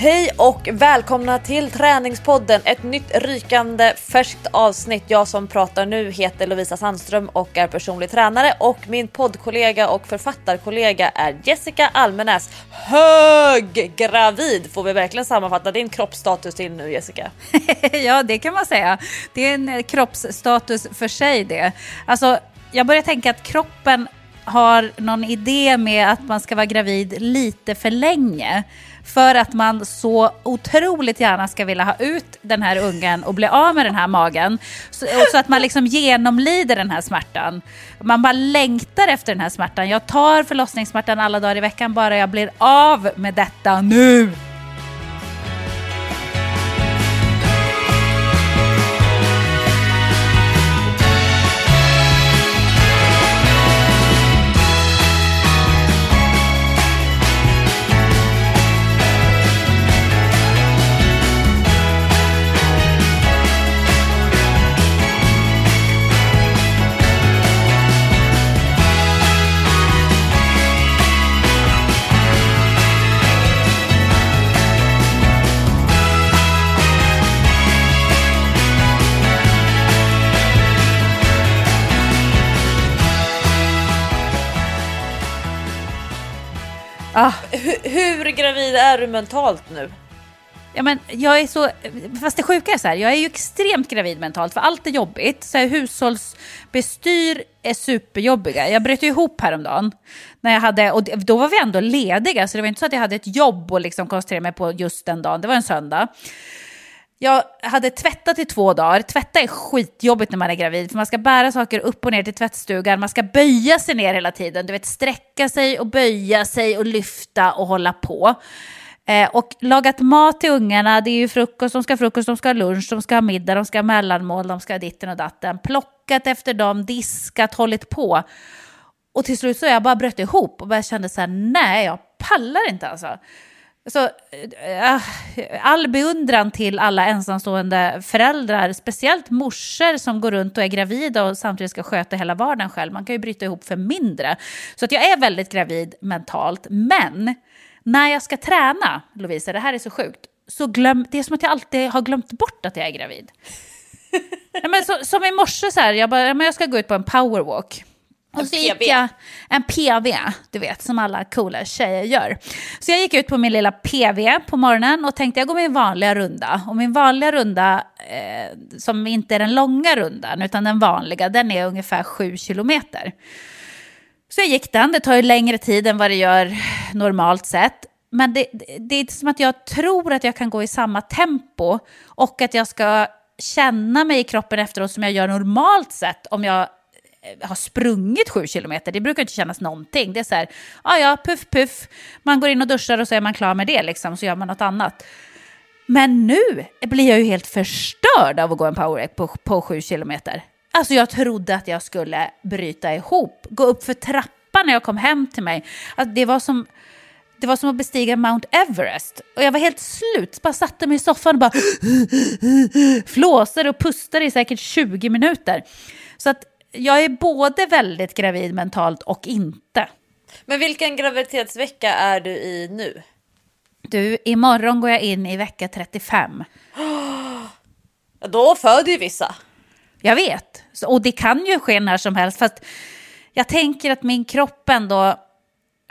Hej och välkomna till Träningspodden, ett nytt rykande färskt avsnitt. Jag som pratar nu heter Lovisa Sandström och är personlig tränare och min poddkollega och författarkollega är Jessica Almenäs. Höggravid får vi verkligen sammanfatta din kroppsstatus till nu Jessica. ja, det kan man säga. Det är en eh, kroppsstatus för sig det. Alltså, jag börjar tänka att kroppen har någon idé med att man ska vara gravid lite för länge för att man så otroligt gärna ska vilja ha ut den här ungen och bli av med den här magen. Så, så, att man liksom genomlider den här smärtan. Man bara längtar efter den här smärtan. Jag tar förlossningssmärtan alla dagar i veckan bara jag blir av med detta nu. Ah. Hur, hur gravid är du mentalt nu? Ja, men jag är så, fast det sjuka är så här, jag är ju extremt gravid mentalt för allt är jobbigt. Så här, hushållsbestyr är superjobbiga. Jag bröt ju ihop häromdagen. När jag hade, och då var vi ändå lediga, så det var inte så att jag hade ett jobb och liksom koncentrera mig på just den dagen. Det var en söndag. Jag hade tvättat i två dagar. Tvätta är skitjobbigt när man är gravid, för man ska bära saker upp och ner till tvättstugan. Man ska böja sig ner hela tiden. Du vet, sträcka sig och böja sig och lyfta och hålla på. Eh, och lagat mat till ungarna, det är ju frukost, de ska ha frukost, de ska ha lunch, de ska ha middag, de ska ha mellanmål, de ska ha ditten och datten. Plockat efter dem, diskat, hållit på. Och till slut så jag bara bröt ihop och bara kände så här, nej, jag pallar inte alltså. Så, äh, all beundran till alla ensamstående föräldrar, speciellt morsor som går runt och är gravida och samtidigt ska sköta hela vardagen själv. Man kan ju bryta ihop för mindre. Så att jag är väldigt gravid mentalt, men när jag ska träna, Lovisa, det här är så sjukt, så glöm, det är som att jag alltid har glömt bort att jag är gravid. ja, men så, som i morse, så här, jag, bara, jag ska gå ut på en powerwalk. Och så gick jag, en PV, du vet, som alla coola tjejer gör. Så jag gick ut på min lilla PV på morgonen och tänkte jag går min vanliga runda. Och min vanliga runda, eh, som inte är den långa rundan, utan den vanliga, den är ungefär sju kilometer. Så jag gick den, det tar ju längre tid än vad det gör normalt sett. Men det, det är som att jag tror att jag kan gå i samma tempo och att jag ska känna mig i kroppen efteråt som jag gör normalt sett om jag Eh, har sprungit sju kilometer. Det brukar inte kännas någonting. Det är så här, ja ja, puff puff. Man går in och duschar och så är man klar med det liksom, så gör man något annat. Men nu blir jag ju helt förstörd av att gå en powerwalk på, på sju kilometer. Alltså jag trodde att jag skulle bryta ihop, gå upp för trappan när jag kom hem till mig. Alltså det, var som, det var som att bestiga Mount Everest. Och jag var helt slut, bara satte mig i soffan och bara flåsade och pustade i säkert 20 minuter. Så att jag är både väldigt gravid mentalt och inte. Men vilken graviditetsvecka är du i nu? Du, imorgon går jag in i vecka 35. Då föder ju vissa. Jag vet. Och det kan ju ske när som helst. Fast jag tänker att min kropp ändå...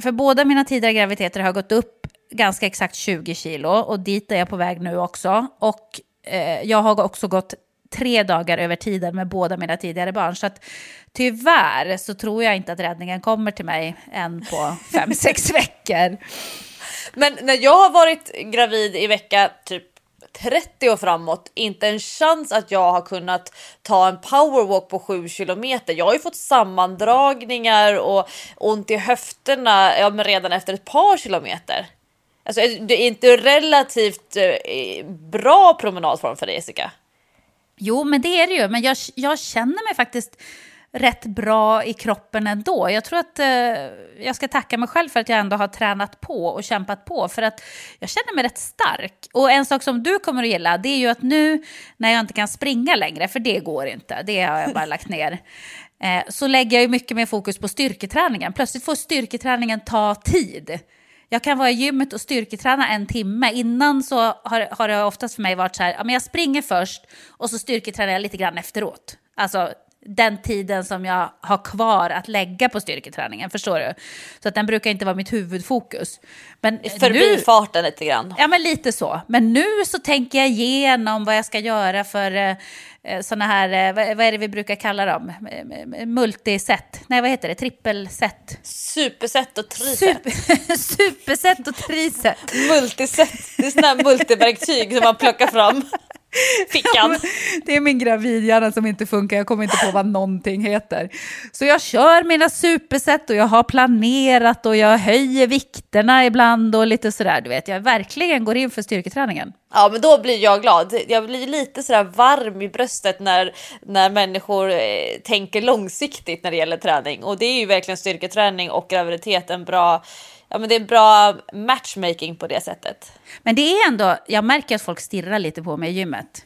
för båda mina tidigare graviditeter har gått upp ganska exakt 20 kilo och dit är jag på väg nu också. Och eh, jag har också gått tre dagar över tiden med båda mina tidigare barn. Så att tyvärr så tror jag inte att räddningen kommer till mig än på fem, sex veckor. Men när jag har varit gravid i vecka typ 30 och framåt, inte en chans att jag har kunnat ta en powerwalk på 7 kilometer. Jag har ju fått sammandragningar och ont i höfterna ja, redan efter ett par kilometer. Alltså, det är inte relativt eh, bra promenadform för dig Jessica. Jo, men det är det ju. Men jag, jag känner mig faktiskt rätt bra i kroppen ändå. Jag tror att eh, jag ska tacka mig själv för att jag ändå har tränat på och kämpat på. För att jag känner mig rätt stark. Och en sak som du kommer att gilla, det är ju att nu när jag inte kan springa längre, för det går inte, det har jag bara lagt ner. Eh, så lägger jag ju mycket mer fokus på styrketräningen. Plötsligt får styrketräningen ta tid. Jag kan vara i gymmet och styrketräna en timme. Innan så har, har det oftast för mig varit så här, ja, men jag springer först och så styrketränar jag lite grann efteråt. Alltså den tiden som jag har kvar att lägga på styrketräningen. Förstår du? Så att den brukar inte vara mitt huvudfokus. Men Förbi nu, farten lite grann. Ja, men lite så. Men nu så tänker jag igenom vad jag ska göra för eh, sådana här, eh, vad är det vi brukar kalla dem? Multiset? Nej, vad heter det? Trippelset? Superset och triset. Super, superset och triset. Multiset, det är sådana här multiverktyg som man plockar fram fickan. det är min gravidhjärna som inte funkar, jag kommer inte på vad någonting heter. Så jag kör mina superset och jag har planerat och jag höjer vikterna ibland och lite sådär. Du vet, jag verkligen går in för styrketräningen. Ja, men då blir jag glad. Jag blir lite sådär varm i bröstet när, när människor eh, tänker långsiktigt när det gäller träning. Och det är ju verkligen styrketräning och graviditet en bra ja, men det är bra matchmaking på det sättet. Men det är ändå, jag märker att folk stirrar lite på mig i gymmet.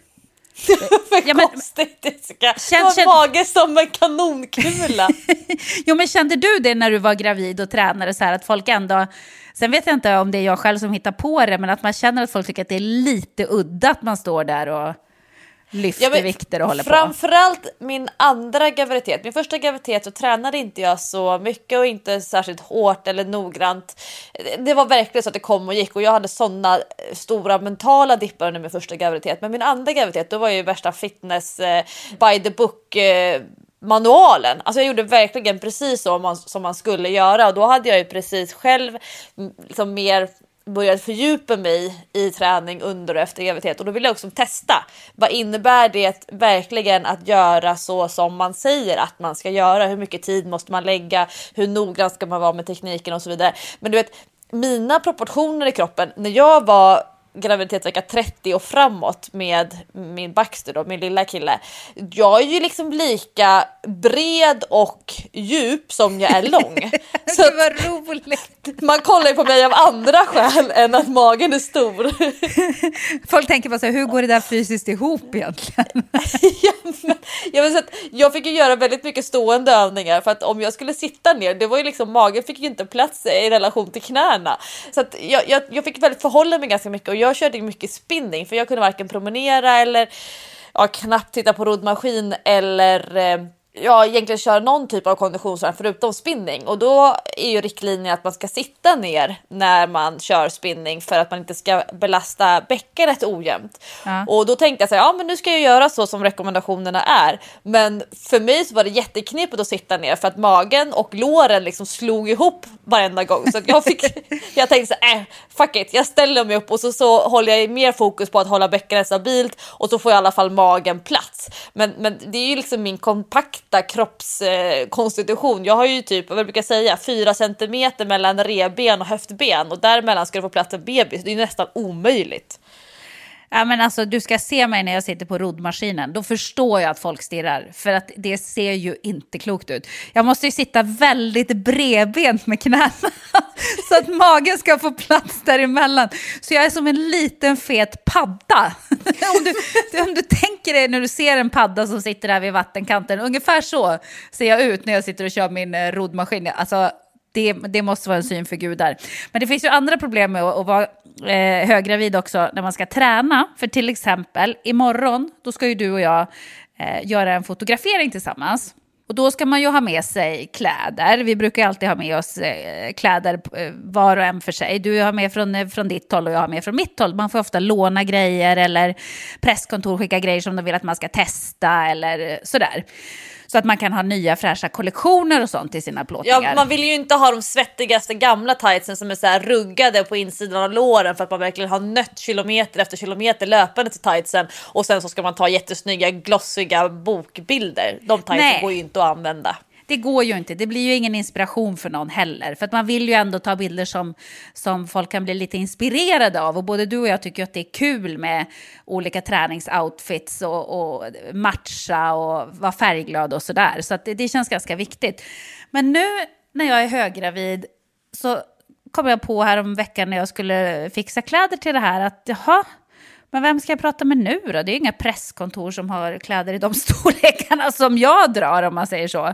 För ja, men, konstigt Jessica, känn, du har mage som en kanonkula. jo men kände du det när du var gravid och tränade så här att folk ändå, sen vet jag inte om det är jag själv som hittar på det, men att man känner att folk tycker att det är lite udda att man står där och lyfter ja, vikter och håller framförallt på. Framförallt min andra graviditet. Min första graviditet så tränade inte jag så mycket och inte särskilt hårt eller noggrant. Det var verkligen så att det kom och gick och jag hade sådana stora mentala dippar under min första graviditet. Men min andra graviditet då var jag ju värsta fitness eh, by the book eh, manualen. Alltså jag gjorde verkligen precis så man, som man skulle göra och då hade jag ju precis själv liksom mer börjat fördjupa mig i träning under och efter graviditet och då vill jag också testa. Vad innebär det verkligen att göra så som man säger att man ska göra? Hur mycket tid måste man lägga? Hur noggrann ska man vara med tekniken och så vidare? Men du vet, mina proportioner i kroppen när jag var graviditetsvecka 30 och framåt med min Baxter då, min lilla kille. Jag är ju liksom lika bred och djup som jag är lång. så var roligt. Man kollar ju på mig av andra skäl än att magen är stor. Folk tänker bara så här, hur går det där fysiskt ihop egentligen? ja, men, ja, men så att jag fick ju göra väldigt mycket stående övningar för att om jag skulle sitta ner, det var ju liksom magen fick ju inte plats i relation till knäna. Så att jag, jag, jag fick väldigt förhålla mig ganska mycket och jag körde mycket spinning för jag kunde varken promenera eller ja, knappt titta på roddmaskin eller eh, ja, egentligen köra någon typ av konditionsträning förutom spinning och då är ju riktlinjen att man ska sitta ner när man kör spinning för att man inte ska belasta bäckenet ojämnt. Ja. Och då tänkte jag så här, ja men nu ska jag göra så som rekommendationerna är. Men för mig så var det jätteknepigt att sitta ner för att magen och låren liksom slog ihop varenda gång så jag fick. jag tänkte så här, äh, fuck it, jag ställer mig upp och så, så håller jag mer fokus på att hålla bäckenet stabilt och så får jag i alla fall magen plats. Men, men det är ju liksom min kompakta kroppskonstitution. Eh, jag har ju typ, vad brukar jag säga, fyra centimeter mellan reben och höftben och däremellan ska det få plats en bebis. Det är ju nästan omöjligt. Ja, men alltså, du ska se mig när jag sitter på roddmaskinen. Då förstår jag att folk stirrar. För att det ser ju inte klokt ut. Jag måste ju sitta väldigt bredbent med knäna. så att magen ska få plats däremellan. Så jag är som en liten fet padda. om, du, om du tänker dig när du ser en padda som sitter där vid vattenkanten. Ungefär så ser jag ut när jag sitter och kör min eh, roddmaskin. Alltså, det, det, måste vara en syn för gudar. Men det finns ju andra problem med att, att vara eh, höggravid också när man ska träna. För till exempel imorgon, då ska ju du och jag eh, göra en fotografering tillsammans. Och då ska man ju ha med sig kläder. Vi brukar alltid ha med oss eh, kläder eh, var och en för sig. Du har med från, eh, från ditt håll och jag har med från mitt håll. Man får ofta låna grejer eller presskontor skicka grejer som de vill att man ska testa eller eh, sådär. Så att man kan ha nya fräscha kollektioner och sånt i sina plåtningar. Ja, man vill ju inte ha de svettigaste gamla tightsen som är så ruggade på insidan av låren för att man verkligen har nött kilometer efter kilometer löpande till tightsen och sen så ska man ta jättesnygga glossiga bokbilder. De tightsen går ju inte att använda. Det går ju inte. Det blir ju ingen inspiration för någon heller. För att man vill ju ändå ta bilder som, som folk kan bli lite inspirerade av. Och både du och jag tycker att det är kul med olika träningsoutfits och, och matcha och vara färgglad och sådär. Så att det, det känns ganska viktigt. Men nu när jag är höggravid så kom jag på här om veckan när jag skulle fixa kläder till det här att jaha, men vem ska jag prata med nu då? Det är ju inga presskontor som har kläder i de storlekarna som jag drar om man säger så.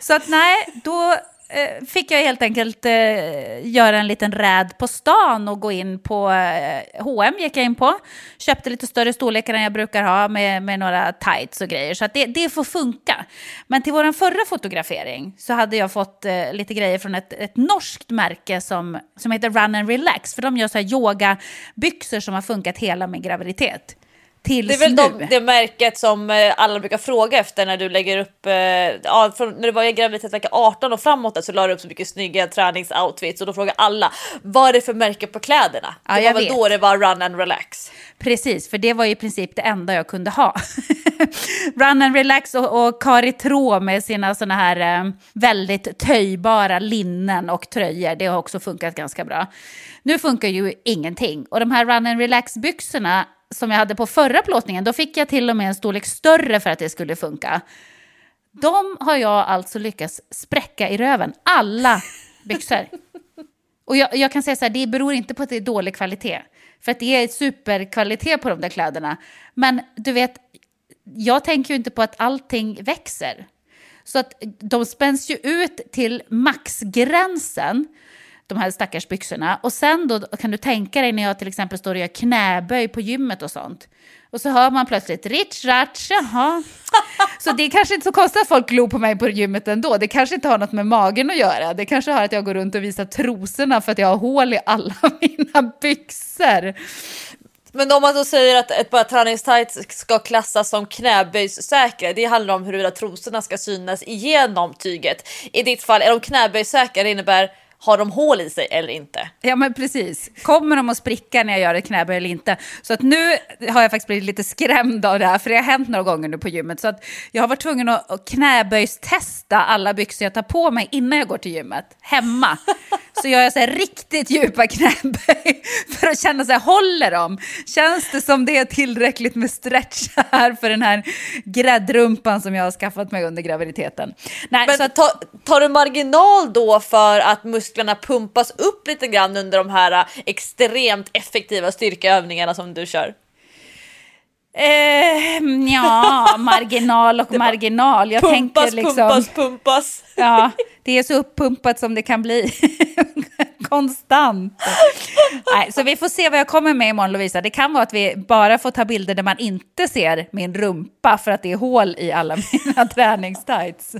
Så att nej, då eh, fick jag helt enkelt eh, göra en liten räd på stan och gå in på eh, H&M gick jag in på. Köpte lite större storlekar än jag brukar ha med, med några tights och grejer. Så att det, det får funka. Men till vår förra fotografering så hade jag fått eh, lite grejer från ett, ett norskt märke som, som heter Run and Relax. För de gör så här yogabyxor som har funkat hela min graviditet. Tills Det är väl de, det märket som eh, alla brukar fråga efter när du lägger upp, eh, ja, från, när du var i graviditetsvecka 18 och framåt så la du upp så mycket snygga träningsoutfits och då frågar alla vad är det för märke på kläderna? Ja, det var väl vet. då det var run and relax. Precis, för det var i princip det enda jag kunde ha. Run and relax och, och Kari Trå med sina såna här eh, väldigt töjbara linnen och tröjor. Det har också funkat ganska bra. Nu funkar ju ingenting. Och de här Run and relax-byxorna som jag hade på förra plåtningen, då fick jag till och med en storlek större för att det skulle funka. De har jag alltså lyckats spräcka i röven, alla byxor. Och jag, jag kan säga så här, det beror inte på att det är dålig kvalitet. För att det är superkvalitet på de där kläderna. Men du vet, jag tänker ju inte på att allting växer. Så att de spänns ju ut till maxgränsen, de här stackars byxorna. Och sen då kan du tänka dig när jag till exempel står och gör knäböj på gymmet och sånt. Och så hör man plötsligt ritch ratch, jaha. Så det är kanske inte så konstigt att folk glor på mig på gymmet ändå. Det kanske inte har något med magen att göra. Det kanske har att jag går runt och visar trosorna för att jag har hål i alla mina byxor. Men om man då säger att ett par träningstights ska klassas som knäböjssäkra, det handlar om huruvida trosorna ska synas igenom tyget. I ditt fall, är de knäböjssäkra? Det innebär har de hål i sig eller inte? Ja men precis. Kommer de att spricka när jag gör ett knäböj eller inte? Så att nu har jag faktiskt blivit lite skrämd av det här, för det har hänt några gånger nu på gymmet. Så att jag har varit tvungen att att knäböjstesta alla byxor jag tar på mig innan jag går till gymmet, hemma. Så gör jag så riktigt djupa knäböj för att känna så här, håller de? Känns det som det är tillräckligt med stretch här för den här gräddrumpan som jag har skaffat mig under graviditeten? Nej, Men så att, ta, tar du marginal då för att musklerna pumpas upp lite grann under de här äh, extremt effektiva styrkeövningarna som du kör? Eh, ja, marginal och marginal. Jag Pumpas, tänker liksom, pumpas, pumpas. Ja, det är så uppumpat som det kan bli. Konstant. Nej, så vi får se vad jag kommer med imorgon Lovisa. Det kan vara att vi bara får ta bilder där man inte ser min rumpa för att det är hål i alla mina träningstights.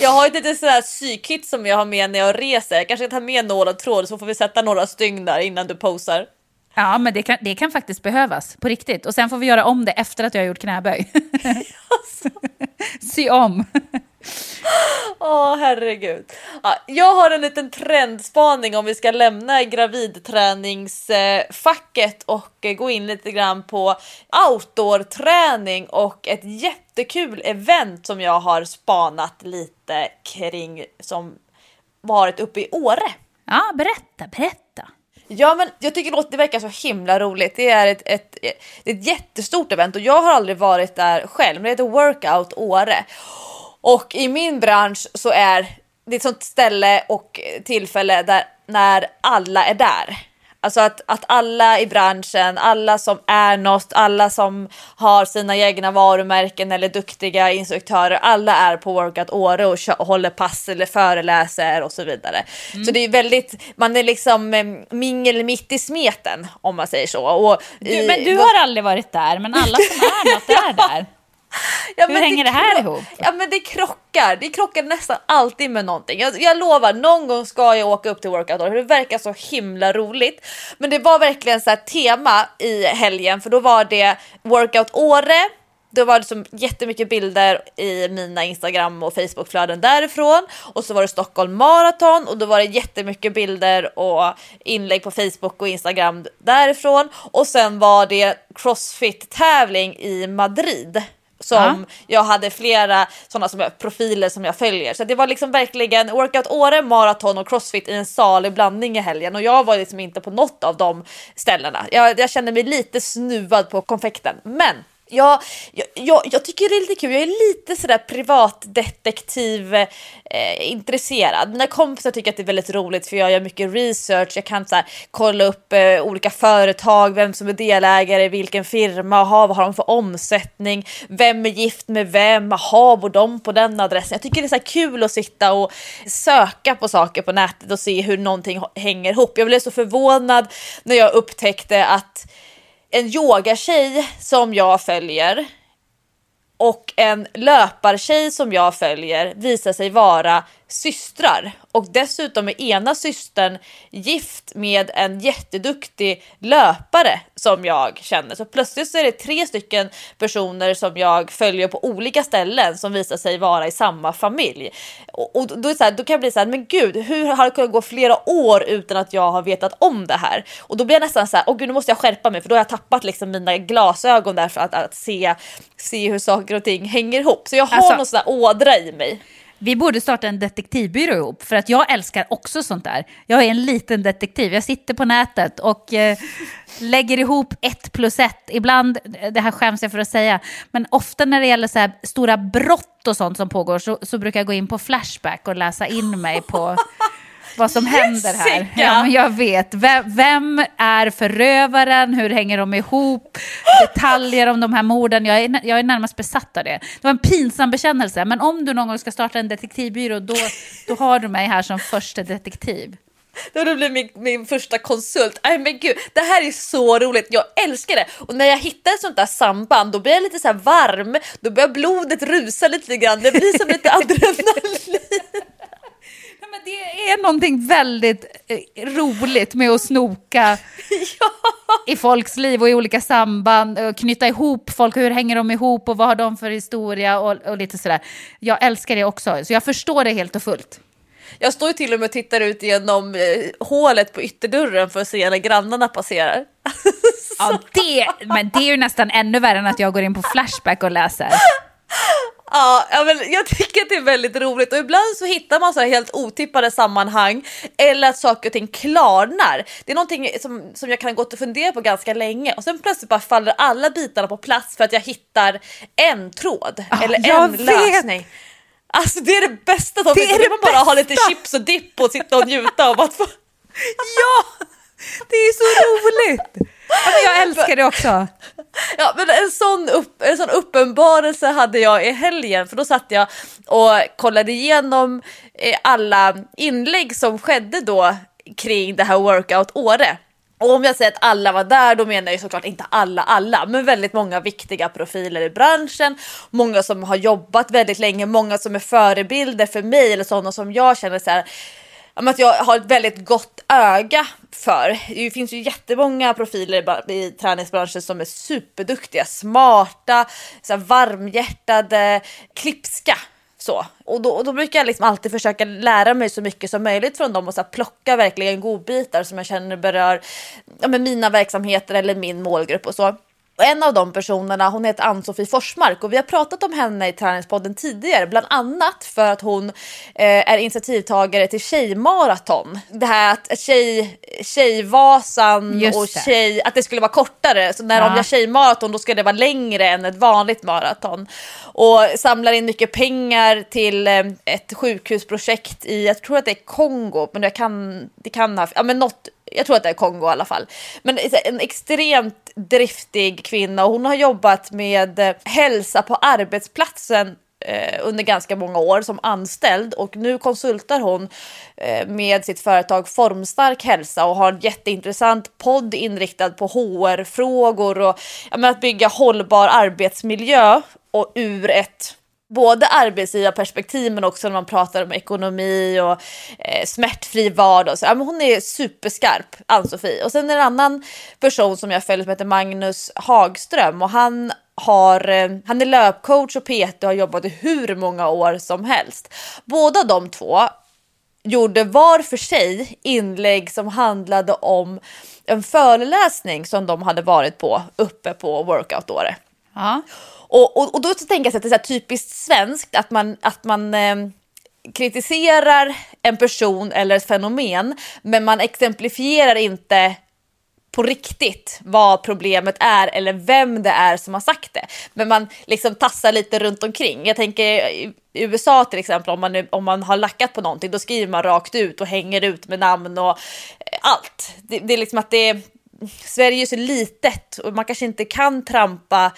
Jag har ett litet sådär psykkit som jag har med när jag reser. Jag kanske kan ta med några tråd så får vi sätta några stygn där innan du posar. Ja, men det kan, det kan faktiskt behövas på riktigt. Och sen får vi göra om det efter att jag har gjort knäböj. Sy om. Åh herregud. Ja, jag har en liten trendspaning om vi ska lämna gravidträningsfacket och gå in lite grann på outdoor-träning och ett jättekul event som jag har spanat lite kring som varit uppe i Åre. Ja, berätta, berätta. Ja, men jag tycker det verkar så himla roligt. Det är ett, ett, ett, ett jättestort event och jag har aldrig varit där själv. Det heter Workout Åre och i min bransch så är det ett sånt ställe och tillfälle där när alla är där. Alltså att, att alla i branschen, alla som är något, alla som har sina egna varumärken eller duktiga instruktörer, alla är på Workout Åre och håller pass eller föreläser och så vidare. Så det är väldigt, man är liksom eh, mingel mitt i smeten om man säger så. Och Du, i- men du har aldrig varit där, men alla som är något är där. Ja, Hur hänger det här kro- ihop? Ja men det krockar. Det krockar nästan alltid med någonting. Jag, jag lovar, någon gång ska jag åka upp till workout för det verkar så himla roligt. Men det var verkligen så här tema i helgen för då var det workout Åre. Då var det som jättemycket bilder i mina Instagram och Facebookflöden därifrån. Och så var det Stockholm Marathon och då var det jättemycket bilder och inlägg på Facebook och Instagram därifrån. Och sen var det Crossfit tävling i Madrid som jag hade flera sådana som jag, profiler som jag följer. Så det var liksom verkligen workout Åre, maraton och crossfit i en salig blandning i helgen och jag var liksom inte på något av de ställena. Jag, jag kände mig lite snuvad på konfekten, men Ja, jag, jag, jag tycker det är lite kul. Jag är lite sådär privatdetektiv eh, intresserad. Mina kompisar tycker att det är väldigt roligt för jag gör mycket research. Jag kan så kolla upp eh, olika företag, vem som är delägare vilken firma, aha, vad har de för omsättning, vem är gift med vem, aha, bor de på den adressen. Jag tycker det är så kul att sitta och söka på saker på nätet och se hur någonting hänger ihop. Jag blev så förvånad när jag upptäckte att en yogatjej som jag följer och en löpartjej som jag följer visar sig vara systrar och dessutom är ena systern gift med en jätteduktig löpare som jag känner. Så plötsligt så är det tre stycken personer som jag följer på olika ställen som visar sig vara i samma familj. Och, och då, är så här, då kan jag bli så här, men gud, hur har det kunnat gå flera år utan att jag har vetat om det här? Och då blir jag nästan så här, åh gud, nu måste jag skärpa mig för då har jag tappat liksom mina glasögon där för att, att se, se hur saker och ting hänger ihop. Så jag har Alltså- någon sån här ådra i mig. Vi borde starta en detektivbyrå ihop, för att jag älskar också sånt där. Jag är en liten detektiv, jag sitter på nätet och eh, lägger ihop ett plus ett. Ibland, eh, det här skäms jag för att säga, men ofta när det gäller så här stora brott och sånt som pågår så, så brukar jag gå in på Flashback och läsa in mig på vad som händer här. Ja, men jag vet. Vem, vem är förövaren? Hur hänger de ihop? Detaljer om de här morden. Jag är, jag är närmast besatt av det. Det var en pinsam bekännelse, men om du någon gång ska starta en detektivbyrå, då, då har du mig här som första detektiv. Det blir min, min första konsult. Nej men gud, det här är så roligt. Jag älskar det. Och när jag hittar ett sånt där samband då blir jag lite så varm. Då börjar blodet rusa lite grann. Det blir som lite adrenalin. Ja, men det är någonting väldigt eh, roligt med att snoka i folks liv och i olika samband och knyta ihop folk. Hur hänger de ihop och vad har de för historia och, och lite sådär. Jag älskar det också, så jag förstår det helt och fullt. Jag står ju till och med och tittar ut genom eh, hålet på ytterdörren för att se när grannarna passerar. Ja, det, men det är ju nästan ännu värre än att jag går in på Flashback och läser. Ja, men jag tycker att det är väldigt roligt och ibland så hittar man så här helt otippade sammanhang eller att saker och ting klarnar. Det är någonting som, som jag kan gått och fundera på ganska länge och sen plötsligt bara faller alla bitarna på plats för att jag hittar en tråd eller jag en vet. lösning. Alltså det är det bästa som Det är det man bara ha lite chips och dipp och sitta och njuta av att få... Ja, det är så roligt! Ja, men jag älskar det också. Ja, men en sån, upp, en sån uppenbarelse hade jag i helgen för då satt jag och kollade igenom eh, alla inlägg som skedde då kring det här workout Åre. Och om jag säger att alla var där, då menar jag såklart inte alla, alla, men väldigt många viktiga profiler i branschen. Många som har jobbat väldigt länge, många som är förebilder för mig eller sådana som jag känner så här, att jag har ett väldigt gott öga för. Det finns ju jättemånga profiler i träningsbranschen som är superduktiga, smarta, så här varmhjärtade, klipska. Så. Och, då, och då brukar jag liksom alltid försöka lära mig så mycket som möjligt från dem och så här plocka verkligen godbitar som jag känner berör ja, mina verksamheter eller min målgrupp och så. Och en av de personerna hon heter Ann-Sofie Forsmark och vi har pratat om henne i Träningspodden tidigare, bland annat för att hon eh, är initiativtagare till Tjejmaraton. Det här att tjej, Tjejvasan Just och det. tjej, att det skulle vara kortare. Så när de Ja. gör Tjejmaraton då ska det vara längre än ett vanligt maraton. Och samlar in mycket pengar till eh, ett sjukhusprojekt i, jag tror att det är Kongo, men jag kan, det kan ha, ja men något jag tror att det är Kongo i alla fall. Men en extremt driftig kvinna och hon har jobbat med eh, hälsa på arbetsplatsen eh, under ganska många år som anställd och nu konsultar hon eh, med sitt företag Formstark hälsa och har en jätteintressant podd inriktad på HR-frågor och att bygga hållbar arbetsmiljö och ur ett både arbetsgivarperspektiv men också när man pratar om ekonomi och eh, smärtfri vardag. Så, ja, men hon är superskarp, Ann-Sofie. Och sen är det en annan person som jag följer som heter Magnus Hagström och han har, eh, han är löpcoach och PT och har jobbat i hur många år som helst. Båda de två gjorde var för sig inlägg som handlade om en föreläsning som de hade varit på uppe på workout-året. Ja. Och, och, och då tänker jag att det är så typiskt svenskt att man, att man eh, kritiserar en person eller ett fenomen men man exemplifierar inte på riktigt vad problemet är eller vem det är som har sagt det. Men man liksom tassar lite runt omkring. Jag tänker i USA till exempel om man, om man har lackat på någonting då skriver man rakt ut och hänger ut med namn och eh, allt. Det, det är liksom att det Sverige är så litet och man kanske inte kan trampa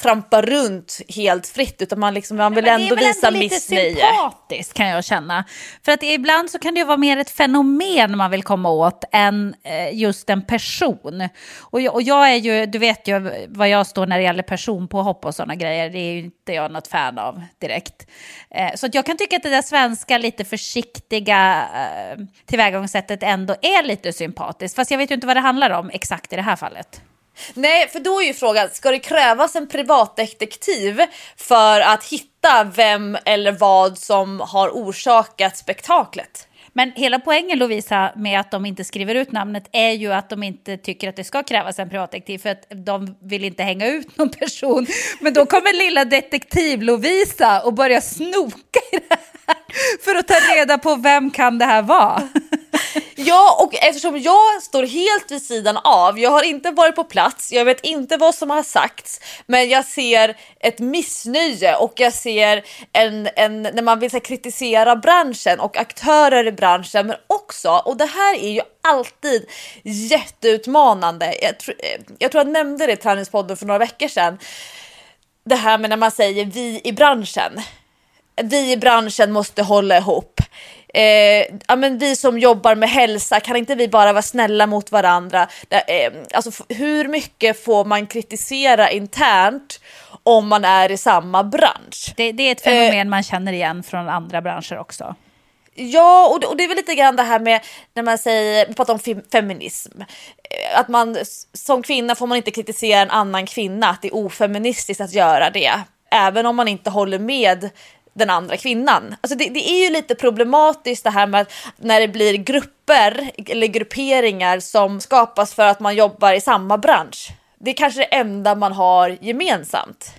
trampa runt helt fritt utan man, liksom, man vill ändå visa missnöje. Det är lite sympatiskt kan jag känna. För att ibland så kan det ju vara mer ett fenomen man vill komma åt än eh, just en person. Och jag, och jag är ju, du vet ju vad jag står när det gäller personpåhopp och sådana grejer. Det är ju inte jag något fan av direkt. Eh, så jag kan tycka att det där svenska lite försiktiga eh, tillvägagångssättet ändå är lite sympatiskt. Fast jag vet ju inte vad det handlar om exakt i det här fallet. Nej, för då är ju frågan, ska det krävas en privatdetektiv för att hitta vem eller vad som har orsakat spektaklet? Men hela poängen Lovisa med att de inte skriver ut namnet är ju att de inte tycker att det ska krävas en privatdetektiv för att de vill inte hänga ut någon person. Men då kommer lilla detektiv Lovisa och börjar snoka i det här för att ta reda på vem kan det här vara. Ja, och eftersom jag står helt vid sidan av, jag har inte varit på plats, jag vet inte vad som har sagts, men jag ser ett missnöje och jag ser en, en när man vill här, kritisera branschen och aktörer i branschen, men också, och det här är ju alltid jätteutmanande. Jag, tr jag tror jag nämnde det i Träningspodden för några veckor sedan. Det här med när man säger vi i branschen. Vi i branschen måste hålla ihop eh, ja, men vi som jobbar med hälsa, kan inte vi bara vara snälla mot varandra? Eh, alltså, hur mycket får man kritisera internt om man är i samma bransch? Det, det är ett fenomen eh, man känner igen från andra branscher också. Ja, och det, och det är väl lite grann det här med när man säger, vi pratar om feminism. Eh, att man som kvinna får man inte kritisera en annan kvinna, att det är ofeministiskt att göra det. Även om man inte håller med den andra kvinnan. Alltså det, det, är ju lite problematiskt det här med när det blir grupper eller grupperingar som skapas för att man jobbar i samma bransch. Det är kanske det enda man har gemensamt.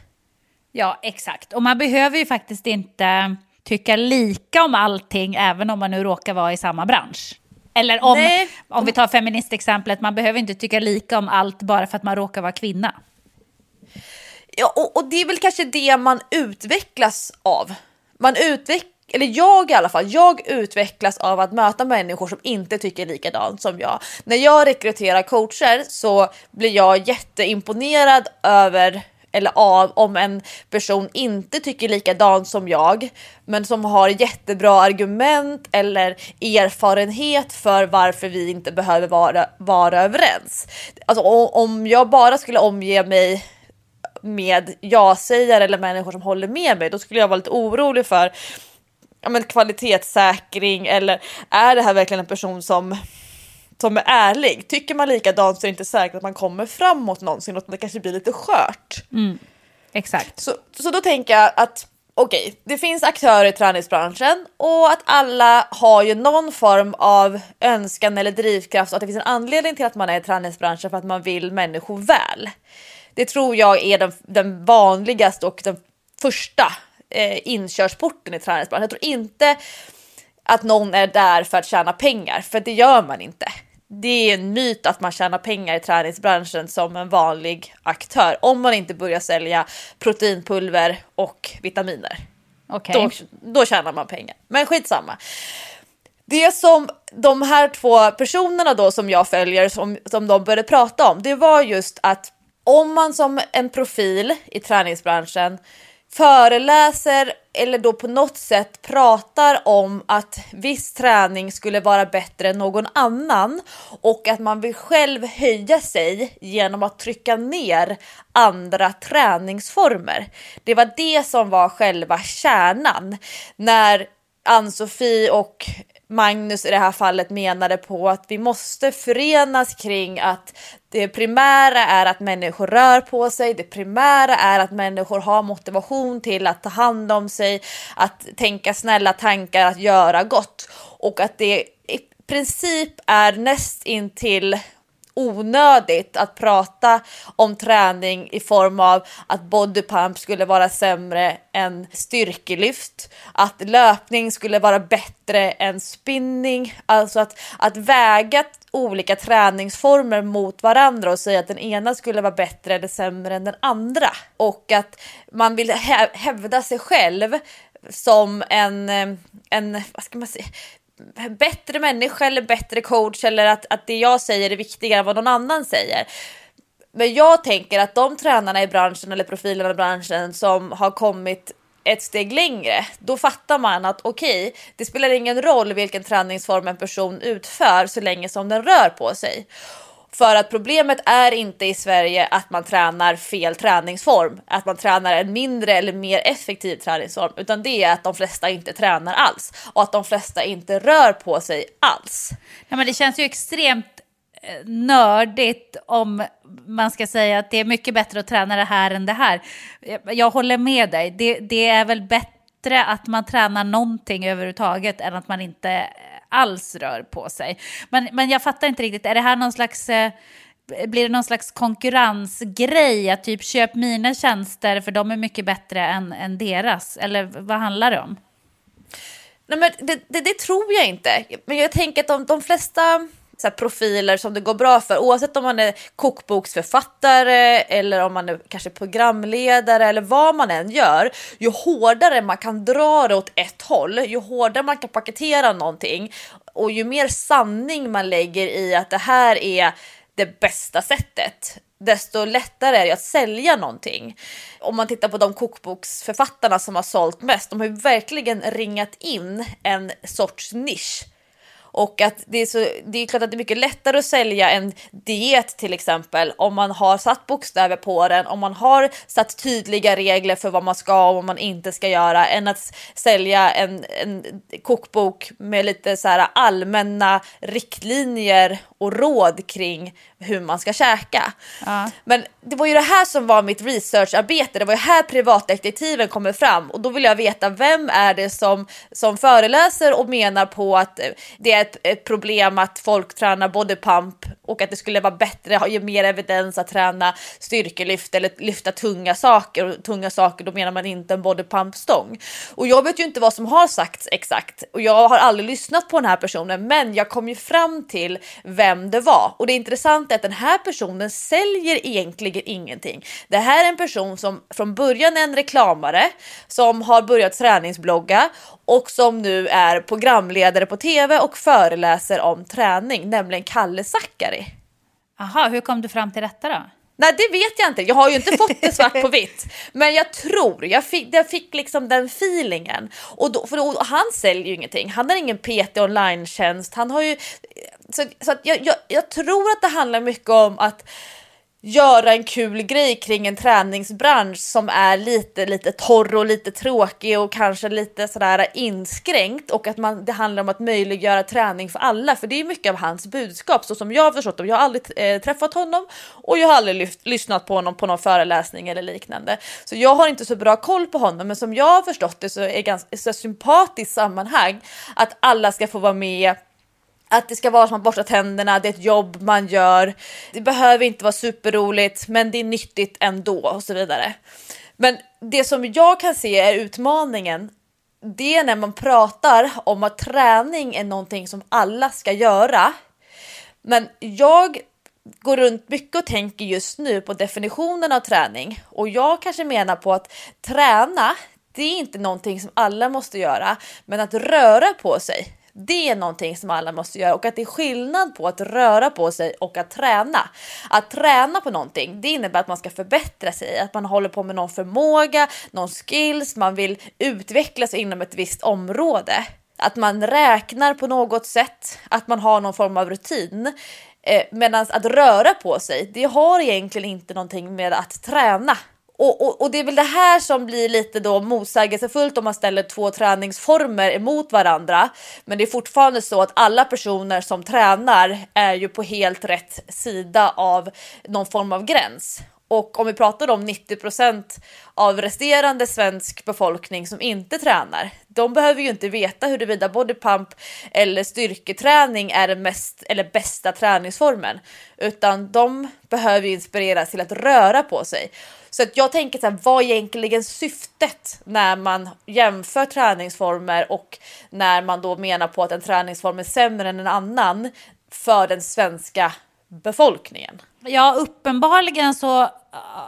Ja, exakt. Och man behöver ju faktiskt inte tycka lika om allting även om man nu råkar vara i samma bransch. Eller om, om vi tar feministexemplet, man behöver inte tycka lika om allt bara för att man råkar vara kvinna. Ja, och, och, det är väl kanske det man utvecklas av. Man utvecklas eller jag i alla fall, jag utvecklas av att möta människor som inte tycker likadant som jag. När jag rekryterar coacher så blir jag jätteimponerad över eller av om en person inte tycker likadant som jag, men som har jättebra argument eller erfarenhet för varför vi inte behöver vara, vara överens. Alltså om jag bara skulle omge mig med ja-sägare eller människor som håller med mig, då skulle jag vara lite orolig för ja, men kvalitetssäkring eller är det här verkligen en person som som är ärlig. Tycker man likadant så är det inte säkert att man kommer framåt någonsin och det kanske blir lite skört. Mm, exakt. Så, så då tänker jag att okej, okay, det finns aktörer i träningsbranschen och att alla har ju någon form av önskan eller drivkraft och att det finns en anledning till att man är i träningsbranschen för att man vill människor väl. Det tror jag är den, den vanligaste och den första eh, inkörsporten i träningsbranschen. Jag tror inte att någon är där för att tjäna pengar, för det gör man inte. Det är en myt att man tjänar pengar i träningsbranschen som en vanlig aktör om man inte börjar sälja proteinpulver och vitaminer. Okay. Då, då tjänar man pengar. Men skitsamma. Det som de här två personerna då som jag följer som, som de började prata om, det var just att om man som en profil i träningsbranschen föreläser eller då på något sätt pratar om att viss träning skulle vara bättre än någon annan och att man vill själv höja sig genom att trycka ner andra träningsformer. Det var det som var själva kärnan när Ann-Sofie och Magnus i det här fallet menade på att vi måste förenas kring att det primära är att människor rör på sig. Det primära är att människor har motivation till att ta hand om sig, att tänka snälla tankar, att göra gott och att det i princip är näst intill onödigt att prata om träning i form av att bodypump skulle vara sämre än styrkelyft, att löpning skulle vara bättre än spinning, alltså att, att väga olika träningsformer mot varandra och säga att den ena skulle vara bättre eller sämre än den andra. Och att man vill hävda sig själv som en, en vad ska man säga, bättre människa eller bättre coach eller att, att det jag säger är viktigare än vad någon annan säger. Men jag tänker att de tränarna i branschen eller profilerna i branschen som har kommit ett steg längre, då fattar man att okej, okay, det spelar ingen roll vilken träningsform en person utför så länge som den rör på sig. För att problemet är inte i Sverige att man tränar fel träningsform, att man tränar en mindre eller mer effektiv träningsform, utan det är att de flesta inte tränar alls och att de flesta inte rör på sig alls. Ja, men det känns ju extremt eh, nördigt om man ska säga att det är mycket bättre att träna det här än det här. Jag håller med dig, det, det är väl bättre att man tränar någonting överhuvudtaget än att man inte alls rör på sig. Men, men jag fattar inte riktigt, är det här någon slags... Eh, blir det någon slags konkurrensgrej? Att typ köp mina tjänster för de är mycket bättre än, än deras? Eller vad handlar det om? Nej, men det, det, det tror jag inte. Men jag tänker att de, de flesta så profiler som det går bra för oavsett om man är kokboksförfattare eller om man är kanske programledare eller vad man än gör. Ju hårdare man kan dra det åt ett håll, ju hårdare man kan paketera någonting och ju mer sanning man lägger i att det här är det bästa sättet desto lättare är det att sälja någonting. Om man tittar på de kokboksförfattarna som har sålt mest, de har ju verkligen ringat in en sorts nisch och att det är, så, det är klart att det är mycket lättare att sälja en diet till exempel om man har satt bokstäver på den, om man har satt tydliga regler för vad man ska och vad man inte ska göra än att sälja en, en kokbok med lite så här allmänna riktlinjer och råd kring hur man ska käka. Ja. Men det var ju det här som var mitt researcharbete. Det var ju här privatdetektiven kommer fram och då vill jag veta vem är det som, som föreläser och menar på att det är ett, ett problem att folk tränar bodypump och att det skulle vara bättre, ha mer evidens att träna styrkelyft eller lyfta tunga saker. Och tunga saker, då menar man inte en bodypump-stång. Och jag vet ju inte vad som har sagts exakt och jag har aldrig lyssnat på den här personen, men jag kom ju fram till vem det var. Och det intressanta är att den här personen säljer egentligen ingenting. Det här är en person som från början är en reklamare som har börjat träningsblogga och som nu är programledare på tv och föreläser om träning, nämligen Kalle Zackari. Aha, hur kom du fram till detta då? Nej, det vet jag inte. Jag har ju inte fått det svart på vitt, men jag tror jag fick. Jag fick liksom den feelingen och då, för då, han säljer ju ingenting. Han har ingen PT online tjänst. Han har ju så, så att jag, jag, jag tror att det handlar mycket om att göra en kul grej kring en träningsbransch som är lite, lite torr och lite tråkig och kanske lite sådär inskränkt och att man, det handlar om att möjliggöra träning för alla, för det är mycket av hans budskap så som jag har förstått det. Jag har aldrig eh, träffat honom och jag har aldrig lyft, lyssnat på honom på någon föreläsning eller liknande, så jag har inte så bra koll på honom. Men som jag har förstått det så är det ganska så sympatiskt sammanhang att alla ska få vara med att det ska vara som att borsta tänderna, det är ett jobb man gör. Det behöver inte vara superroligt, men det är nyttigt ändå och så vidare. Men det som jag kan se är utmaningen. Det är när man pratar om att träning är någonting som alla ska göra. Men jag går runt mycket och tänker just nu på definitionen av träning och jag kanske menar på att träna det är inte någonting som alla måste göra, men att röra på sig det är någonting som alla måste göra och att det är skillnad på att röra på sig och att träna. Att träna på någonting, det innebär att man ska förbättra sig, att man håller på med någon förmåga, någon skills, man vill utvecklas inom ett visst område. Att man räknar på något sätt, att man har någon form av rutin. Eh, Medan att röra på sig, det har egentligen inte någonting med att träna och, och, och, det är väl det här som blir lite då motsägelsefullt om man ställer två träningsformer emot varandra. Men det är fortfarande så att alla personer som tränar är ju på helt rätt sida av någon form av gräns. Och om vi pratar om 90% av resterande svensk befolkning som inte tränar, de behöver ju inte veta huruvida bodypump eller styrketräning är den mest eller bästa träningsformen, utan de behöver inspireras till att röra på sig. Så att jag tänker så här, vad är egentligen syftet när man jämför träningsformer och när man då menar på att en träningsform är sämre än en annan för den svenska befolkningen? Ja, uppenbarligen så äh,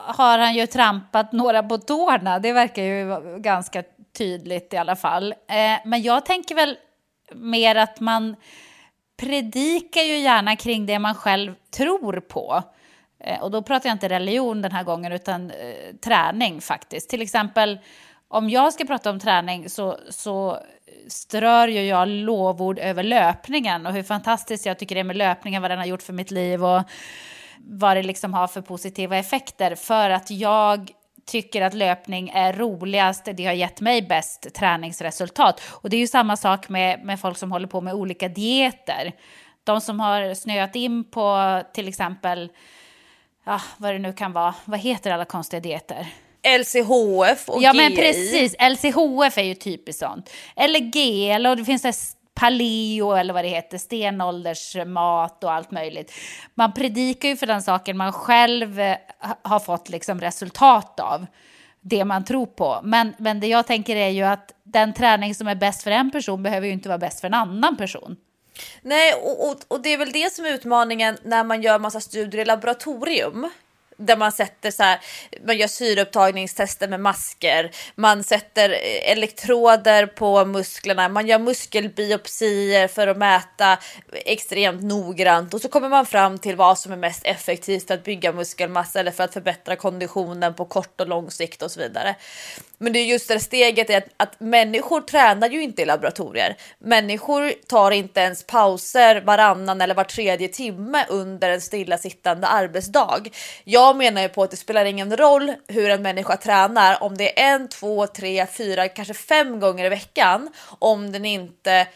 har han ju trampat några på tårna. Det verkar ju ganska tydligt i alla fall. Eh, men jag tänker väl mer att man predikar ju gärna kring det man själv tror på. Eh, och då pratar jag inte religion den här gången, utan eh, träning faktiskt. Till exempel, om jag ska prata om träning så, så strör ju jag lovord över löpningen och hur fantastiskt jag tycker det är med löpningen, vad den har gjort för mitt liv och vad det liksom har för positiva effekter. För att jag tycker att löpning är roligast, det har gett mig bäst träningsresultat. Och det är ju samma sak med, med folk som håller på med olika dieter. De som har snöat in på till exempel ja, vad det nu kan vara, vad heter alla konstiga dieter? LCHF och Ja GI. men precis, LCHF är ju typiskt sånt. Eller GL och det finns det paleo eller vad det heter, stenåldersmat och allt möjligt. Man predikar ju för den saken man själv eh, har fått liksom resultat av. Det man tror på. Men, men det jag tänker är ju att den träning som är bäst för en person behöver ju inte vara bäst för en annan person. Nej, och, och, och, det är väl det som är utmaningen när man gör massa studier i laboratorium där man sätter så här, man gör syreupptagningstester med masker, man sätter elektroder på musklerna, man gör muskelbiopsier för att mäta extremt noggrant och så kommer man fram till vad som är mest effektivt för att bygga muskelmassa eller för att förbättra konditionen på kort och lång sikt och så vidare. Men det är just det steget är att, att människor tränar ju inte i laboratorier. Människor tar inte ens pauser varannan eller var tredje timme under en stillasittande arbetsdag. Jag menar ju på att det spelar ingen roll hur en människa tränar om det är en, två, tre, fyra, kanske fem gånger i veckan om den inte eh,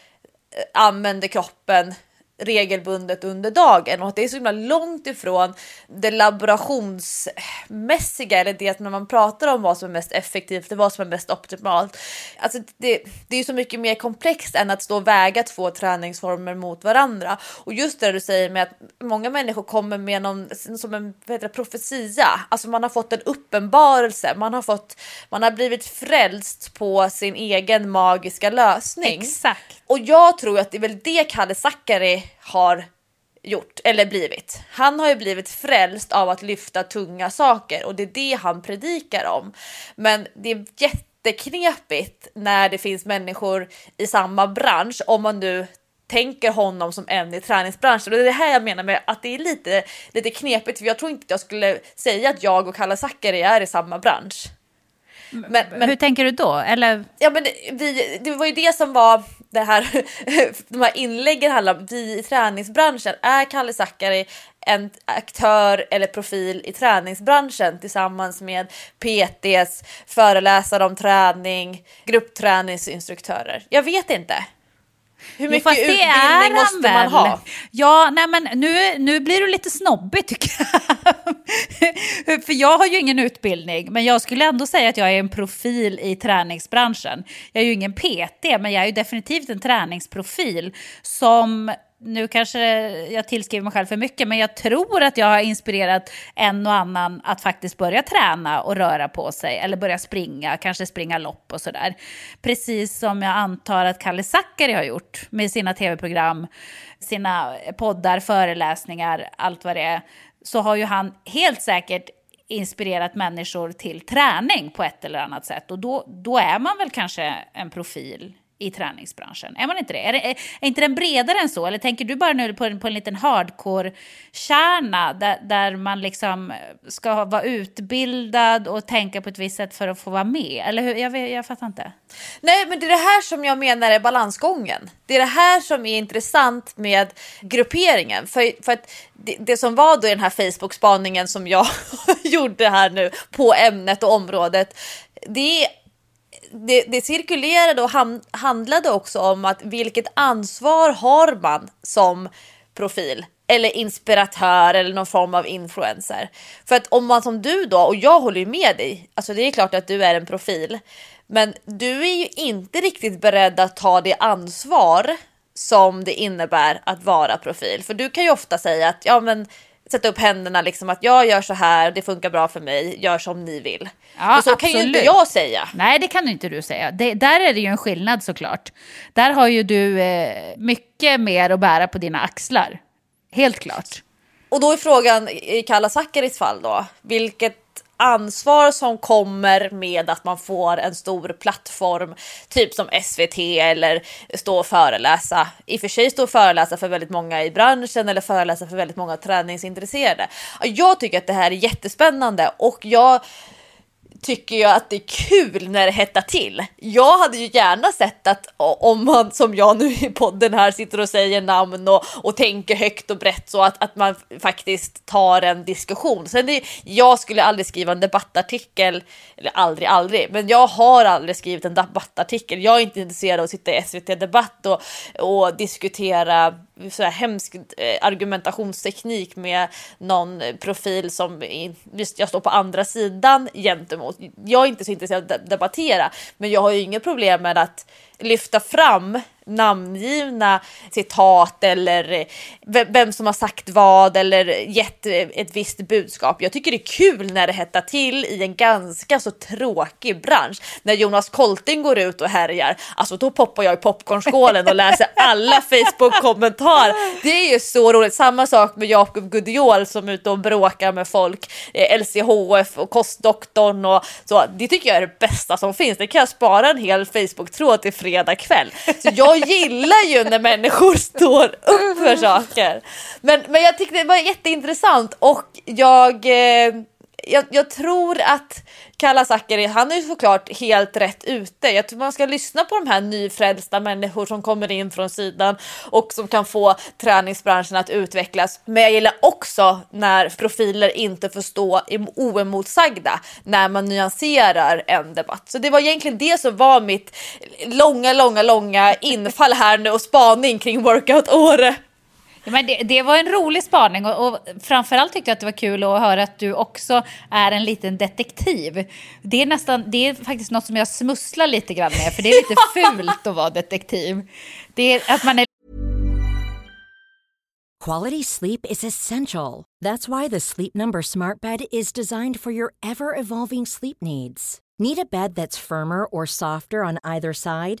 använder kroppen regelbundet under dagen och att det är så himla långt ifrån det laborationsmässiga eller det när man pratar om vad som är mest effektivt och vad som är mest optimalt. Alltså det, det är så mycket mer komplext än att stå och väga två träningsformer mot varandra och just det du säger med att många människor kommer med någon som en vad heter det, profetia, alltså man har fått en uppenbarelse, man har fått, man har blivit frälst på sin egen magiska lösning. Exakt. Och jag tror att det är väl det Kalle Zackari har gjort eller blivit. Han har ju blivit frälst av att lyfta tunga saker och det är det han predikar om. Men det är jätteknepigt när det finns människor i samma bransch om man nu tänker honom som en i träningsbranschen. Och det är det här jag menar med att det är lite, lite knepigt för jag tror inte att jag skulle säga att jag och Kalle Zackari är i samma bransch. Men, men, Hur tänker du då? Eller? Ja, men vi, det var ju det som var det här, de här inläggen handlar om. Vi i träningsbranschen, är Kalle Zackari en aktör eller profil i träningsbranschen tillsammans med PTs, föreläsare om träning, gruppträningsinstruktörer? Jag vet inte. Hur mycket jo, utbildning måste väl. man ha? Ja, nej men nu, nu blir du lite snobbig tycker jag. För jag har ju ingen utbildning, men jag skulle ändå säga att jag är en profil i träningsbranschen. Jag är ju ingen PT, men jag är ju definitivt en träningsprofil som nu kanske jag tillskriver mig själv för mycket, men jag tror att jag har inspirerat en och annan att faktiskt börja träna och röra på sig, eller börja springa, kanske springa lopp och sådär. Precis som jag antar att Kalle Zackari har gjort med sina tv-program, sina poddar, föreläsningar, allt vad det är, så har ju han helt säkert inspirerat människor till träning på ett eller annat sätt. Och då, då är man väl kanske en profil i träningsbranschen? Är man inte det? Är, det, är, är inte den bredare än så? Eller tänker du bara nu på en, på en liten hardcore-kärna där, där man liksom ska vara utbildad och tänka på ett visst sätt för att få vara med? Eller hur? Jag, jag fattar inte. Nej, men det är det här som jag menar är balansgången. Det är det här som är intressant med grupperingen. För, för att det, det som var då i den här Facebook-spaningen som jag gjorde här nu på ämnet och området. Det det, det cirkulerade och ham, handlade också om att vilket ansvar har man som profil eller inspiratör eller någon form av influencer. För att om man som du då, och jag håller ju med dig, alltså det är klart att du är en profil, men du är ju inte riktigt beredd att ta det ansvar som det innebär att vara profil. För du kan ju ofta säga att ja, men sätta upp händerna liksom att jag gör så här, det funkar bra för mig, gör som ni vill. Ja, och så absolut. kan ju inte jag säga. Nej, det kan inte du säga. Det, där är det ju en skillnad såklart. Där har ju du eh, mycket mer att bära på dina axlar. Helt klart. Och då är frågan i Kalla Zackaris fall då, vilket ansvar som kommer med att man får en stor plattform, typ som SVT eller stå och föreläsa. I och för sig stå och föreläsa för väldigt många i branschen eller föreläsa för väldigt många träningsintresserade. Jag tycker att det här är jättespännande och jag tycker jag att det är kul när det hettar till. Jag hade ju gärna sett att om man som jag nu i podden här sitter och säger namn och, och tänker högt och brett så att, att man faktiskt tar en diskussion. Sen det, jag skulle aldrig skriva en debattartikel, eller aldrig, aldrig, men jag har aldrig skrivit en debattartikel. Jag är inte intresserad av att sitta i SVT Debatt och, och diskutera så här hemsk eh, argumentationsteknik med någon profil som visst jag står på andra sidan gentemot. Jag är inte så intresserad av att debattera, men jag har ju inget problem med att lyfta fram namngivna citat eller vem som har sagt vad eller gett ett visst budskap. Jag tycker det är kul när det hettar till i en ganska så tråkig bransch. När Jonas Kolting går ut och härjar, alltså då poppar jag i popcornskålen och läser alla Facebook-kommentarer. Det är ju så roligt. Samma sak med Jakob Gudiol som är ute och bråkar med folk, eh, LCHF och kostdoktorn och så. Det tycker jag är det bästa som finns. Det kan jag spara en hel Facebook-tråd till fredag kväll. Så jag gillar ju när människor står upp för saker. Men, men jag tyckte det var jätteintressant och jag, eh, jag, jag tror att Kalla Zackari, han är ju såklart helt rätt ute. Jag tror man ska lyssna på de här nyfrälsta människor som kommer in från sidan och som kan få träningsbranschen att utvecklas. Men jag gillar också när profiler inte får stå oemotsagda när man nyanserar en debatt. Så det var egentligen det som var mitt långa, långa, långa infall här nu och spaning kring workout-året. Ja, men det, det, var en rolig spaning och, och framförallt tyckte jag att det var kul att höra att du också är en liten detektiv. Det är, nästan, det är faktiskt något som jag smusslar lite grann med för det är lite fult att vara detektiv. Det är att man är... Quality sleep is essential. That's why the Sleep Number smart bed is designed for your ever evolving sleep needs. Need a bed that's firmer or softer on either side?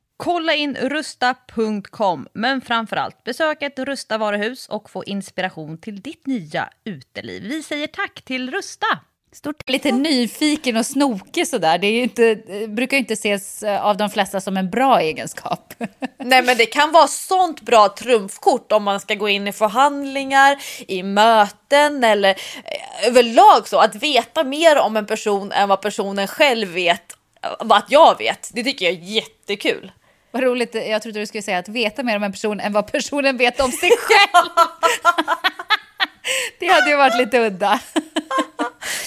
Kolla in rusta.com, men framförallt besök ett Rusta varuhus och få inspiration till ditt nya uteliv. Vi säger tack till Rusta! Stort lite nyfiken och snokig sådär. Det är ju inte, det brukar ju inte ses eh, av de flesta som en bra egenskap. Nej men det kan vara sånt bra trumfkort om man ska gå in i förhandlingar, i möten eller eh, överlag så. Att veta mer om en person än vad personen själv vet eh, vad jag vet. Det tycker jag är jättekul. Vad roligt, jag trodde du skulle säga att veta mer om en person än vad personen vet om sig själv. det hade ju varit lite udda.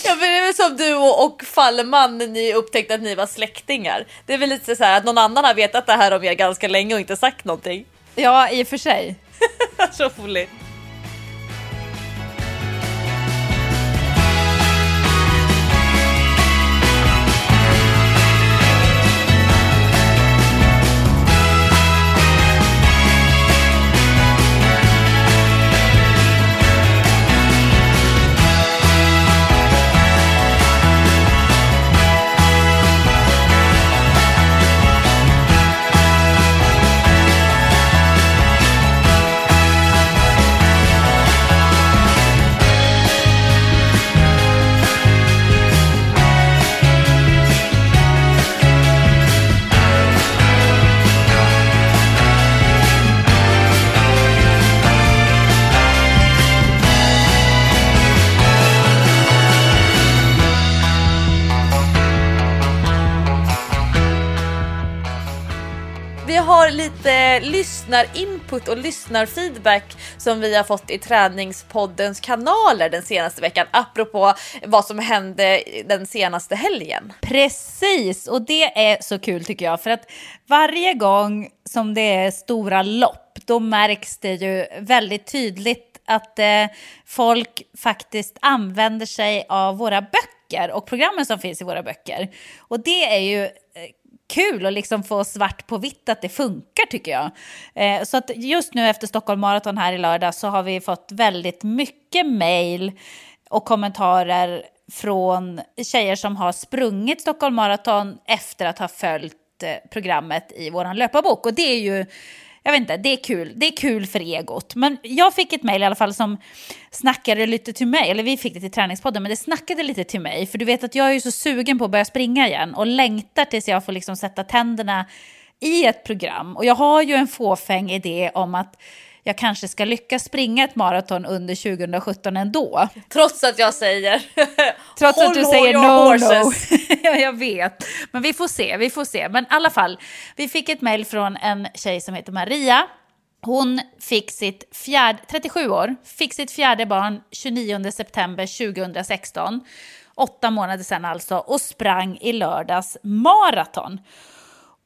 Ja, men det är väl som du och, och Falleman när ni upptäckte att ni var släktingar. Det är väl lite så här att någon annan har vetat det här om er ganska länge och inte sagt någonting. Ja, i och för sig. så roligt. Eh, lyssnarinput och lyssnarfeedback som vi har fått i träningspoddens kanaler den senaste veckan apropå vad som hände den senaste helgen. Precis, och det är så kul tycker jag. För att varje gång som det är stora lopp, då märks det ju väldigt tydligt att eh, folk faktiskt använder sig av våra böcker och programmen som finns i våra böcker. Och det är ju eh, kul att liksom få svart på vitt att det funkar tycker jag. Eh, så att just nu efter Stockholm Marathon här i lördag så har vi fått väldigt mycket mejl och kommentarer från tjejer som har sprungit Stockholm Marathon efter att ha följt eh, programmet i vår löparbok. Och det är ju, jag vet inte, det är kul. Det är kul för egot. Men jag fick ett mejl i alla fall som snackade lite till mig, eller vi fick det till träningspodden, men det snackade lite till mig. För du vet att jag är ju så sugen på att börja springa igen och längtar tills jag får liksom sätta tänderna i ett program. Och jag har ju en fåfäng idé om att jag kanske ska lyckas springa ett maraton under 2017 ändå. Trots att jag säger Trots att du säger no, no. ja, jag vet. Men vi får se, vi får se. Men i alla fall, vi fick ett mejl från en tjej som heter Maria. Hon fick sitt fjärde, 37 år, fick sitt fjärde barn 29 september 2016. Åtta månader sedan alltså, och sprang i lördags maraton.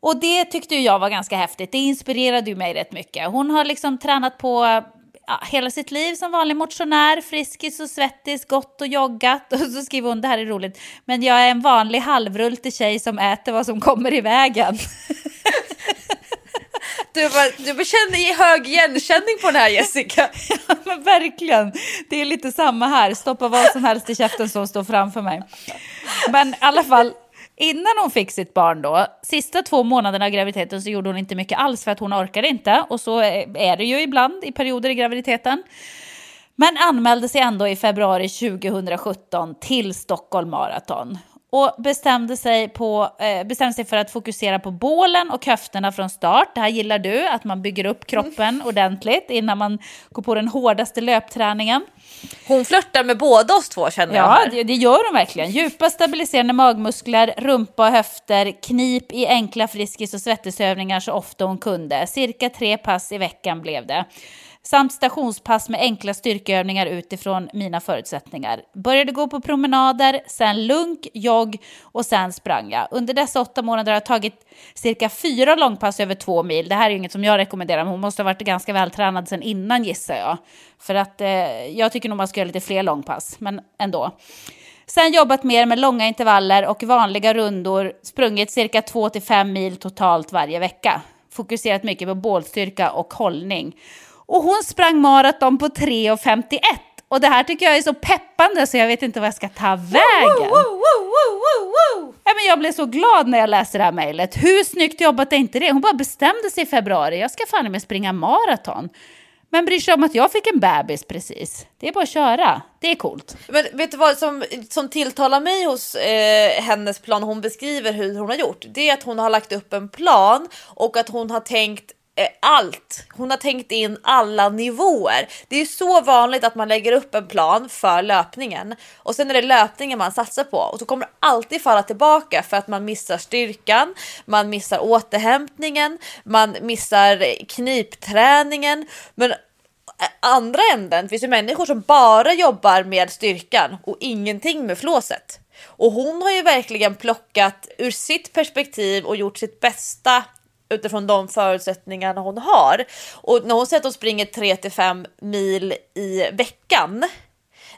Och det tyckte jag var ganska häftigt. Det inspirerade ju mig rätt mycket. Hon har liksom tränat på ja, hela sitt liv som vanlig motionär, friskis och svettis, gått och joggat. Och så skriver hon, det här är roligt, men jag är en vanlig halvrultig tjej som äter vad som kommer i vägen. Du, bara, du känner hög igenkänning på det här Jessica. ja, men verkligen. Det är lite samma här. Stoppa vad som helst i käften som står framför mig. Men i alla fall, innan hon fick sitt barn då, sista två månaderna av graviditeten så gjorde hon inte mycket alls för att hon orkade inte. Och så är det ju ibland i perioder i graviditeten. Men anmälde sig ändå i februari 2017 till Stockholm Marathon och bestämde sig, på, eh, bestämde sig för att fokusera på bålen och höfterna från start. Det här gillar du, att man bygger upp kroppen mm. ordentligt innan man går på den hårdaste löpträningen. Hon flörtar med båda oss två känner jag. Ja, det, det, gör hon verkligen. Djupa stabiliserande magmuskler, rumpa och höfter, knip i enkla friskis och svettisövningar så ofta hon kunde. Cirka tre pass i veckan blev det samt stationspass med enkla styrkeövningar utifrån mina förutsättningar. Började gå på promenader, sen lunk, jogg och sen sprang jag. Under dessa åtta månader har jag tagit cirka fyra långpass över två mil. Det här är inget som jag rekommenderar, men hon måste ha varit ganska vältränad sen innan gissar jag. För att eh, jag tycker nog man ska göra lite fler långpass, men ändå. Sen jobbat mer med långa intervaller och vanliga rundor, sprungit cirka 2-5 mil totalt varje vecka. Fokuserat mycket på bålstyrka och hållning. Och hon sprang maraton på 3.51. Och det här tycker jag är så peppande så jag vet inte vad jag ska ta vägen. Woo, woo, woo, ja, men jag blev så glad när jag läste det här mejlet. Hur snyggt jobbat är inte det? Hon bara bestämde sig i februari. Jag ska fan med springa maraton. Men bryr sig om att jag fick en bebis precis. Det är bara att köra. Det är coolt. Men vet du vad som, som tilltalar mig hos eh, hennes plan, hon beskriver hur hon har gjort? Det är att hon har lagt upp en plan och att hon har tänkt Eh, allt. Hon har tänkt in alla nivåer. Det är så vanligt att man lägger upp en plan för löpningen och sen är det löpningen man satsar på och så kommer det alltid falla tillbaka för att man missar styrkan, man missar återhämtningen, man missar knipträningen. Men eh, andra änden finns ju människor som bara jobbar med styrkan och ingenting med flåset. Och hon har ju verkligen plockat ur sitt perspektiv och gjort sitt bästa utifrån de förutsättningarna hon har. Och när hon säger att hon springer 3 till 5 mil i veckan.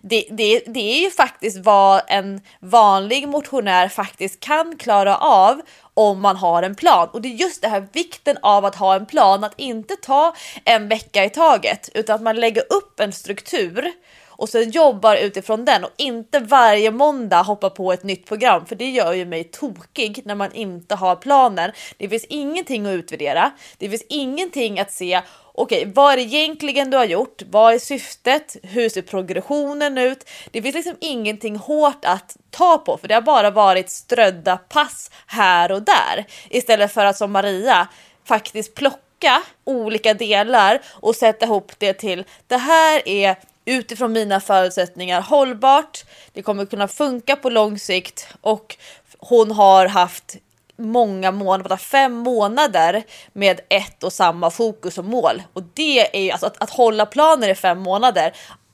Det, det, det är ju faktiskt vad en vanlig motionär faktiskt kan klara av om man har en plan. Och det är just det här vikten av att ha en plan, att inte ta en vecka i taget utan att man lägger upp en struktur och sen jobbar utifrån den och inte varje måndag hoppa på ett nytt program för det gör ju mig tokig när man inte har planen. Det finns ingenting att utvärdera. Det finns ingenting att se. Okej, vad är det egentligen du har gjort? Vad är syftet? Hur ser progressionen ut? Det finns liksom ingenting hårt att ta på för det har bara varit strödda pass här och där istället för att som Maria faktiskt plocka olika delar och sätta ihop det till det här är utifrån mina förutsättningar hållbart. Det kommer kunna funka på lång sikt och hon har haft många månader, fem månader med ett och samma fokus och mål. Och det är ju alltså att, att hålla planer i fem månader.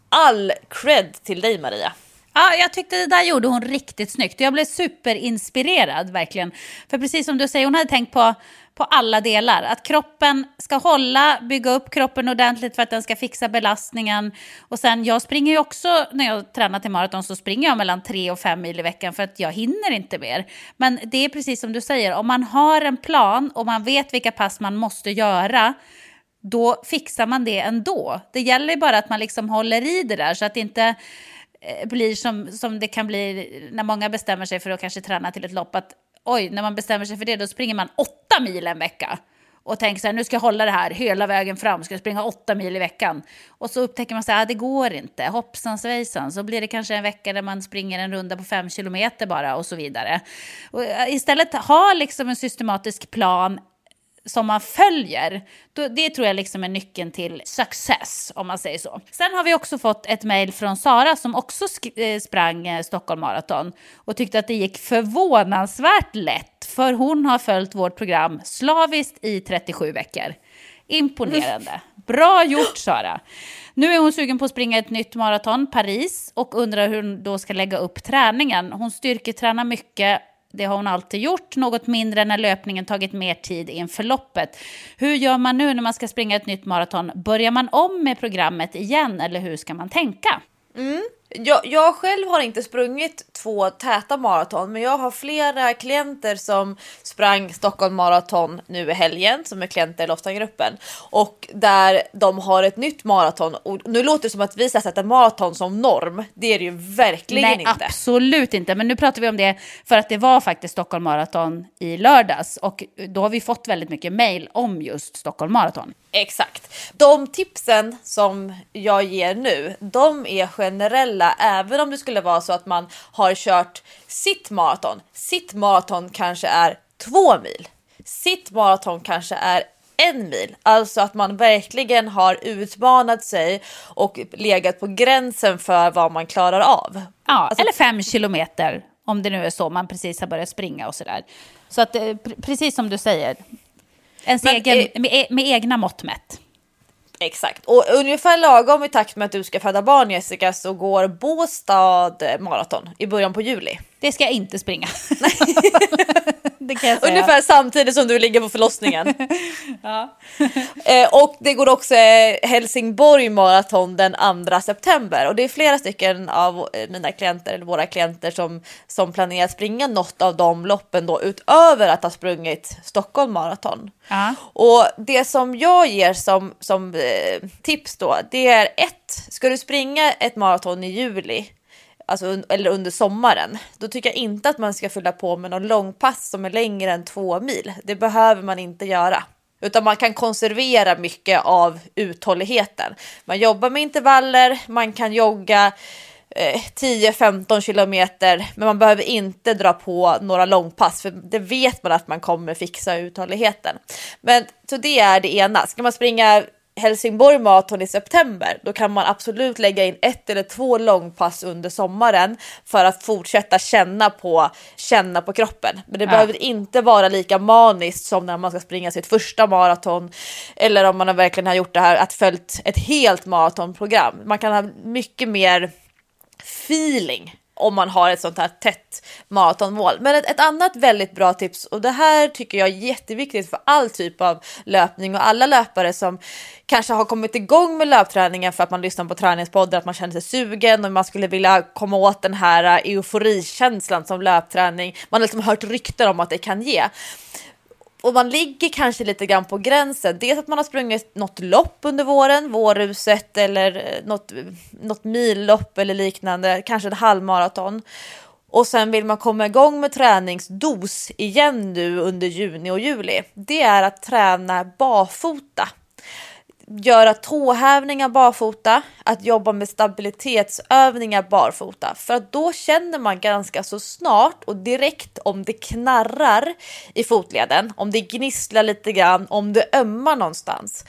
All cred till dig Maria. Ja, jag tyckte det där gjorde hon riktigt snyggt. Jag blev superinspirerad verkligen. För precis som du säger, hon hade tänkt på på alla delar. Att kroppen ska hålla, bygga upp kroppen ordentligt för att den ska fixa belastningen. Och sen, jag springer ju också, när jag tränar till maraton så springer jag mellan tre och fem mil i veckan för att jag hinner inte mer. Men det är precis som du säger, om man har en plan och man vet vilka pass man måste göra, då fixar man det ändå. Det gäller bara att man liksom håller i det där så att det inte Eh, blir som, som det kan bli när många bestämmer sig för att kanske träna till ett lopp. Att oj, när man bestämmer sig för det, då springer man åtta mil en vecka. Och tänker så här, nu ska jag hålla det här hela vägen fram, ska jag springa åtta mil i veckan. Och så upptäcker man att ah, det går inte, hoppsan svejsan. Så blir det kanske en vecka där man springer en runda på fem kilometer bara och så vidare. Och eh, istället ha liksom en systematisk plan, som man följer, då, det tror jag liksom är nyckeln till success, om man säger så. Sen har vi också fått ett mejl från Sara som också eh, sprang eh, Stockholm Marathon och tyckte att det gick förvånansvärt lätt, för hon har följt vårt program slaviskt i 37 veckor. Imponerande. Bra gjort Sara. Nu är hon sugen på att springa ett nytt maraton, Paris, och undrar hur hon då ska lägga upp träningen. Hon styrketränar mycket det har hon alltid gjort, något mindre när löpningen tagit mer tid inför loppet. Hur gör man nu när man ska springa ett nytt maraton? Börjar man om med programmet igen eller hur ska man tänka? Mm. Jag, jag själv har inte sprungit två täta maraton, men jag har flera klienter som sprang Stockholm Marathon nu i helgen, som är klienter i Loftagruppen och där de har ett nytt maraton. Och nu låter det som att vi sätta maraton som norm. Det är det ju verkligen Nej, inte. absolut inte. Men nu pratar vi om det för att det var faktiskt Stockholm Marathon i lördags och då har vi fått väldigt mycket mail om just Stockholm Marathon. Exakt. De tipsen som jag ger nu, de är generella även om det skulle vara så att man har kört sitt maraton. Sitt maraton kanske är två mil. Sitt maraton kanske är en mil. Alltså att man verkligen har utmanat sig och legat på gränsen för vad man klarar av. Ja, alltså, eller fem kilometer om det nu är så man precis har börjat springa och sådär. Så att eh, precis som du säger, ens Men, egen, eh, med, med egna mått mätt. Exakt. Och ungefär lagom i takt med att du ska föda barn Jessica så går Båstad maraton i början på juli. Det ska jag inte springa. det kan jag säga. Ungefär samtidigt som du ligger på förlossningen. Ja. Eh, och det går också eh, Helsingborg maraton den 2 september och det är flera stycken av eh, mina klienter eller våra klienter som som planerar att springa något av de loppen då utöver att ha sprungit Stockholm maraton. Ja. Och det som jag ger som som eh, tips då, det är ett. Ska du springa ett maraton i juli alltså, eller under sommaren, då tycker jag inte att man ska fylla på med någon långpass som är längre än två mil. Det behöver man inte göra. Utan man kan konservera mycket av uthålligheten. Man jobbar med intervaller, man kan jogga eh, 10-15 kilometer, men man behöver inte dra på några långpass, för det vet man att man kommer fixa uthålligheten. Men så det är det ena. Ska man springa Helsingborg Marathon i september, då kan man absolut lägga in ett eller två långpass under sommaren för att fortsätta känna på, känna på kroppen. Men det Ja. behöver inte vara lika maniskt som när man ska springa sitt första maraton eller om man har verkligen har gjort det här, att följt ett helt maratonprogram. Man kan ha mycket mer feeling om man har ett sånt här tätt maratonmål. Men ett, ett annat väldigt bra tips och det här tycker jag är jätteviktigt för all typ av löpning och alla löpare som kanske har kommit igång med löpträningen för att man lyssnar på träningspodden, att man känner sig sugen och man skulle vilja komma åt den här euforikänslan som löpträning. Man har liksom hört rykten om att det kan ge och man ligger kanske lite grann på gränsen. Dels att man har sprungit något lopp under våren, vårruset eller eh, något, något millopp eller liknande, kanske ett halvmaraton. Och sen vill man komma igång med träningsdos igen nu under juni och juli. Det är att träna barfota göra tåhävningar barfota, att jobba med stabilitetsövningar barfota. För att då känner man ganska så snart och direkt om det knarrar i fotleden, om det gnisslar lite grann, om det ömmar någonstans.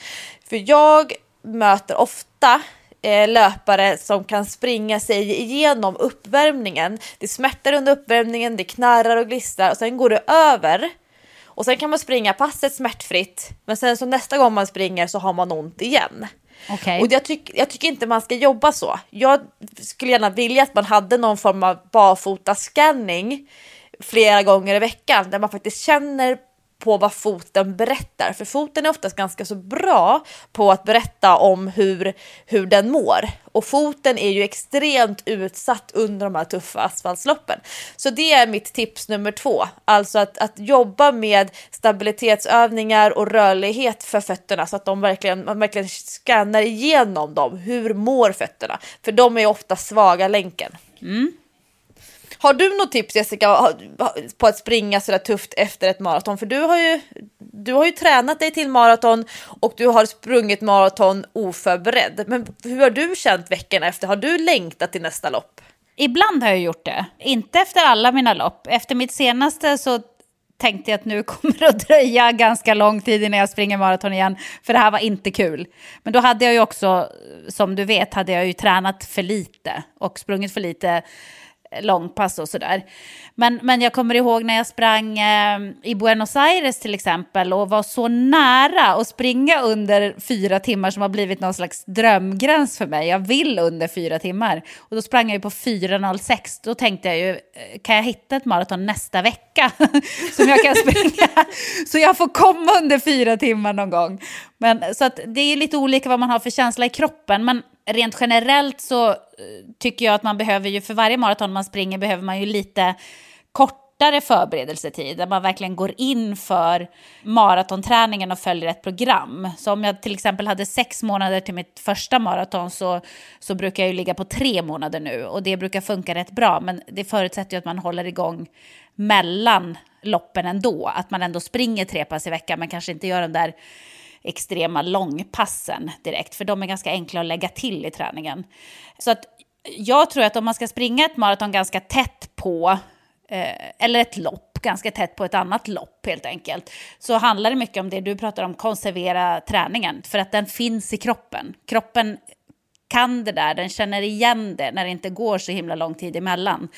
För jag möter ofta eh, löpare som kan springa sig igenom uppvärmningen. Det smärtar under uppvärmningen, det knarrar och glistrar och sen går det över. Och sen kan man springa passet smärtfritt, men sen så nästa gång man springer så har man ont igen. Okej. Och jag, tyck, jag tycker inte man ska jobba så. Jag skulle gärna vilja att man hade någon form av barfota-scanning flera gånger i veckan där man faktiskt känner på vad foten berättar. För foten är oftast ganska så bra på att berätta om hur, hur den mår. Och foten är ju extremt utsatt under de här tuffa asfaltsloppen. Så det är mitt tips nummer två. Alltså att, att jobba med stabilitetsövningar och rörlighet för fötterna så att de verkligen, man verkligen scannar igenom dem. Hur mår fötterna? För de är ofta svaga länken. Mm. Har du något tips Jessica på att springa sådär tufft efter ett maraton? För du har ju, du har ju tränat dig till maraton och du har sprungit maraton oförberedd. Men hur har du känt veckan efter? Har du längtat till nästa lopp? Ibland har jag gjort det. Inte efter alla mina lopp. Efter mitt senaste så tänkte jag att nu kommer det att dröja ganska lång tid innan jag springer maraton igen. För det här var inte kul. Men då hade jag ju också, som du vet, hade jag ju tränat för lite och sprungit för lite långpass och sådär. Men, men jag kommer ihåg när jag sprang eh, i Buenos Aires till exempel och var så nära att springa under fyra timmar som har blivit någon slags drömgräns för mig. Jag vill under fyra timmar. Och då sprang jag ju på 4.06. Då tänkte jag ju, eh, kan jag hitta ett maraton nästa vecka som jag kan springa? så jag får komma under fyra timmar någon gång. Men, så att det är lite olika vad man har för känsla i kroppen. Men rent generellt så eh, tycker jag att man behöver ju, för varje maraton man springer behöver man ju lite kortare förberedelsetid, där man verkligen går in för maratonträningen och följer ett program. Så om jag till exempel hade sex månader till mitt första maraton så, så brukar jag ju ligga på tre månader nu och det brukar funka rätt bra, men det förutsätter ju att man håller igång mellan loppen ändå, att man ändå springer tre pass i veckan, men kanske inte gör de där extrema långpassen direkt, för de är ganska enkla att lägga till i träningen. Så att jag tror att om man ska springa ett maraton ganska tätt på, eh, eller ett lopp ganska tätt på ett annat lopp helt enkelt, så handlar det mycket om det du pratar om, konservera träningen, för att den finns i kroppen. Kroppen kan det där, den känner igen det när det inte går så himla lång tid emellan.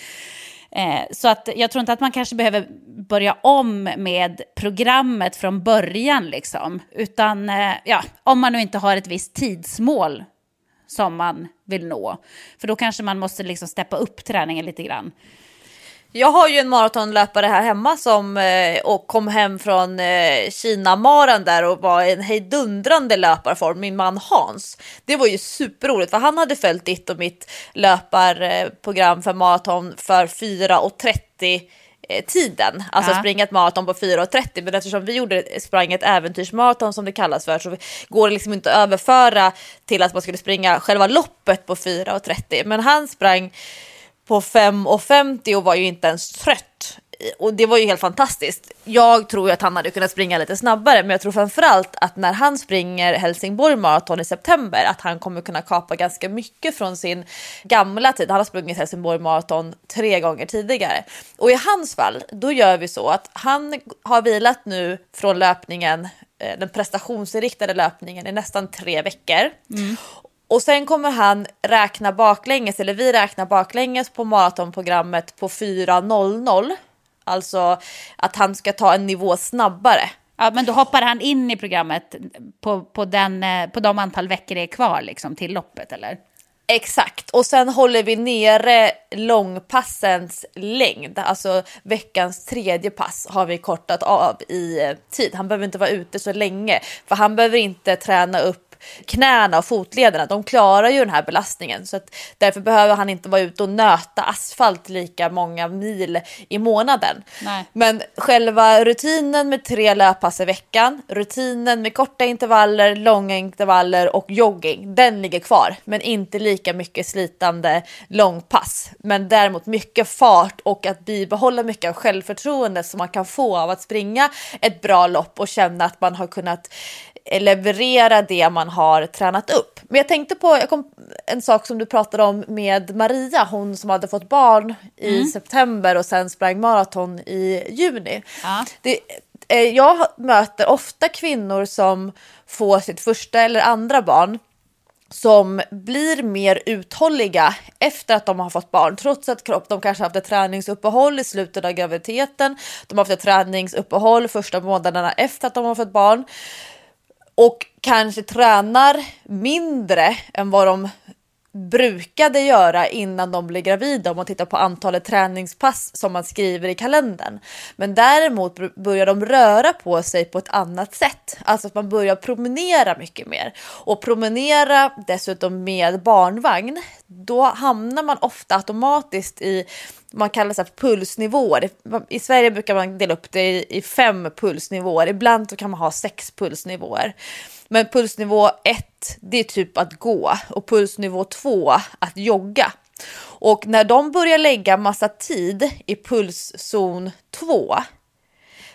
Eh, så att jag tror inte att man kanske behöver börja om med programmet från början, liksom. Utan eh, ja, om man nu inte har ett visst tidsmål som man vill nå. För då kanske man måste liksom steppa upp träningen lite grann. Jag har ju en maratonlöpare här hemma som eh, och kom hem från eh, Kina-maran där och var en hejdundrande löparform, min man Hans. Det var ju superroligt för han hade följt ditt och mitt löparprogram för maraton för 4.30 eh, tiden, alltså Ja. springa ett maraton på 4.30 men eftersom vi gjorde sprang ett äventyrsmaraton som det kallas för så går det liksom inte att överföra till att man skulle springa själva loppet på 4.30 men han sprang på 5.50 och var ju inte ens trött. Och det var ju helt fantastiskt. Jag tror ju att han hade kunnat springa lite snabbare, men jag tror framförallt att när han springer Helsingborg Marathon i september, att han kommer kunna kapa ganska mycket från sin gamla tid. Han har sprungit Helsingborg Marathon tre gånger tidigare. Och i hans fall, då gör vi så att han har vilat nu från löpningen, eh, den prestationsinriktade löpningen i nästan tre veckor. Mm. Och sen kommer han räkna baklänges, eller vi räknar baklänges på maratonprogrammet på 4.00. Alltså att han ska ta en nivå snabbare. Ja, men då hoppar han in i programmet på, på, den, eh, på de antal veckor det är kvar liksom, till loppet, eller? Exakt, och sen håller vi nere långpassens längd, alltså veckans tredje pass har vi kortat av i eh, tid. Han behöver inte vara ute så länge, för han behöver inte träna upp knäna och fotlederna. De klarar ju den här belastningen så att därför behöver han inte vara ute och nöta asfalt lika många mil i månaden. Nej. Men själva rutinen med tre löppass i veckan, rutinen med korta intervaller, långa intervaller och jogging, den ligger kvar. Men inte lika mycket slitande långpass. Men däremot mycket fart och att bibehålla mycket av självförtroende som man kan få av att springa ett bra lopp och känna att man har kunnat leverera det man har tränat upp. Men jag tänkte på jag kom, en sak som du pratade om med Maria, hon som hade fått barn i september och sen sprang maraton i juni. Ja. Det, eh, jag möter ofta kvinnor som får sitt första eller andra barn som blir mer uthålliga efter att de har fått barn. Trots att kropp, de kanske haft ett träningsuppehåll i slutet av graviditeten. De har haft ett träningsuppehåll första månaderna efter att de har fått barn. Och kanske tränar mindre än vad de brukade göra innan de blev gravida om man tittar på antalet träningspass som man skriver i kalendern. Men däremot börjar de röra på sig på ett annat sätt. Alltså att man börjar promenera mycket mer. Och promenera dessutom med barnvagn, då hamnar man ofta automatiskt i man kallar det så här pulsnivåer. I Sverige brukar man dela upp det i, i fem pulsnivåer. Ibland så kan man ha sex pulsnivåer. Men pulsnivå 1, det är typ att gå och pulsnivå 2, att jogga. Och när de börjar lägga massa tid i pulszon 2,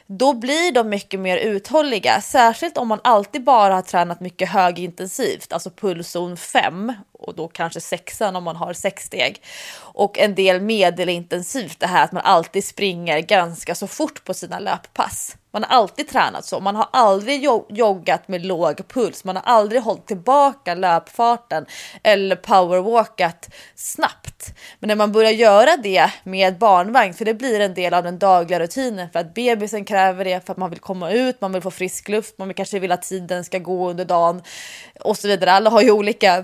då blir de mycket mer uthålliga. Särskilt om man alltid bara har tränat mycket högintensivt, alltså pulszon 5 och då kanske sexan om man har sex steg. Och en del medelintensivt, det här att man alltid springer ganska så fort på sina löppass. Man har alltid tränat så. Man har aldrig joggat med låg puls. Man har aldrig hållit tillbaka löpfarten eller powerwalkat snabbt. Men när man börjar göra det med barnvagn, för det blir en del av den dagliga rutinen för att bebisen kräver det, för att man vill komma ut, man vill få frisk luft, man vill kanske vill att tiden ska gå under dagen och så vidare. Alla har ju olika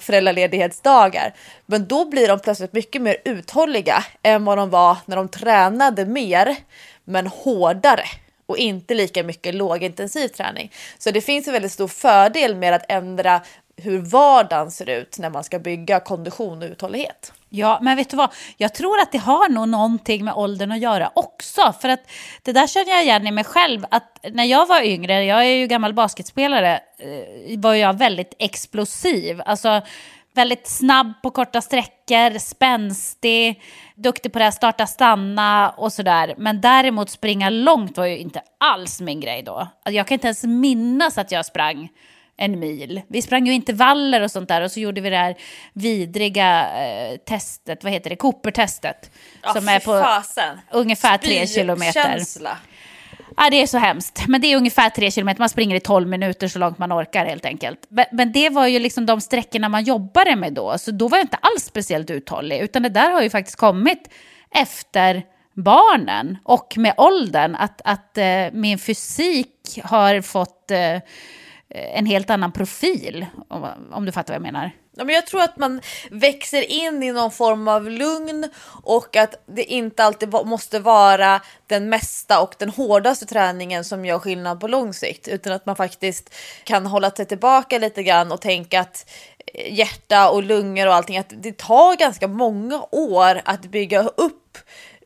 ledighetsdagar. men då blir de plötsligt mycket mer uthålliga än vad de var när de tränade mer, men hårdare och inte lika mycket lågintensiv träning. Så det finns en väldigt stor fördel med att ändra hur vardagen ser ut när man ska bygga kondition och uthållighet. Ja, men vet du vad? Jag tror att det har nog någonting med åldern att göra också. För att det där känner jag igen i mig själv. Att när jag var yngre, jag är ju gammal basketspelare, eh, var jag väldigt explosiv. Alltså väldigt snabb på korta sträckor, spänstig, duktig på det här starta, stanna och sådär. Men däremot springa långt var ju inte alls min grej då. Alltså, jag kan inte ens minnas att jag sprang en mil. Vi sprang ju intervaller och sånt där och så gjorde vi det här vidriga eh, testet, vad heter det, Cooper-testet. Ja, som är på fasen. ungefär tre kilometer. Ja, det är så hemskt. Men det är ungefär tre kilometer. Man springer i tolv minuter så långt man orkar helt enkelt. Men, men, det var ju liksom de sträckorna man jobbade med då. Så då var jag inte alls speciellt uthållig. Utan det där har ju faktiskt kommit efter barnen och med åldern. Att, att eh, min fysik har fått eh, en helt annan profil. Om, om du fattar vad jag menar. Ja, men jag tror att man växer in i någon form av lugn och att det inte alltid måste vara den mesta och den hårdaste träningen som gör skillnad på lång sikt utan att man faktiskt kan hålla sig tillbaka lite grann och tänka att eh, hjärta och lungor och allting att det tar ganska många år att bygga upp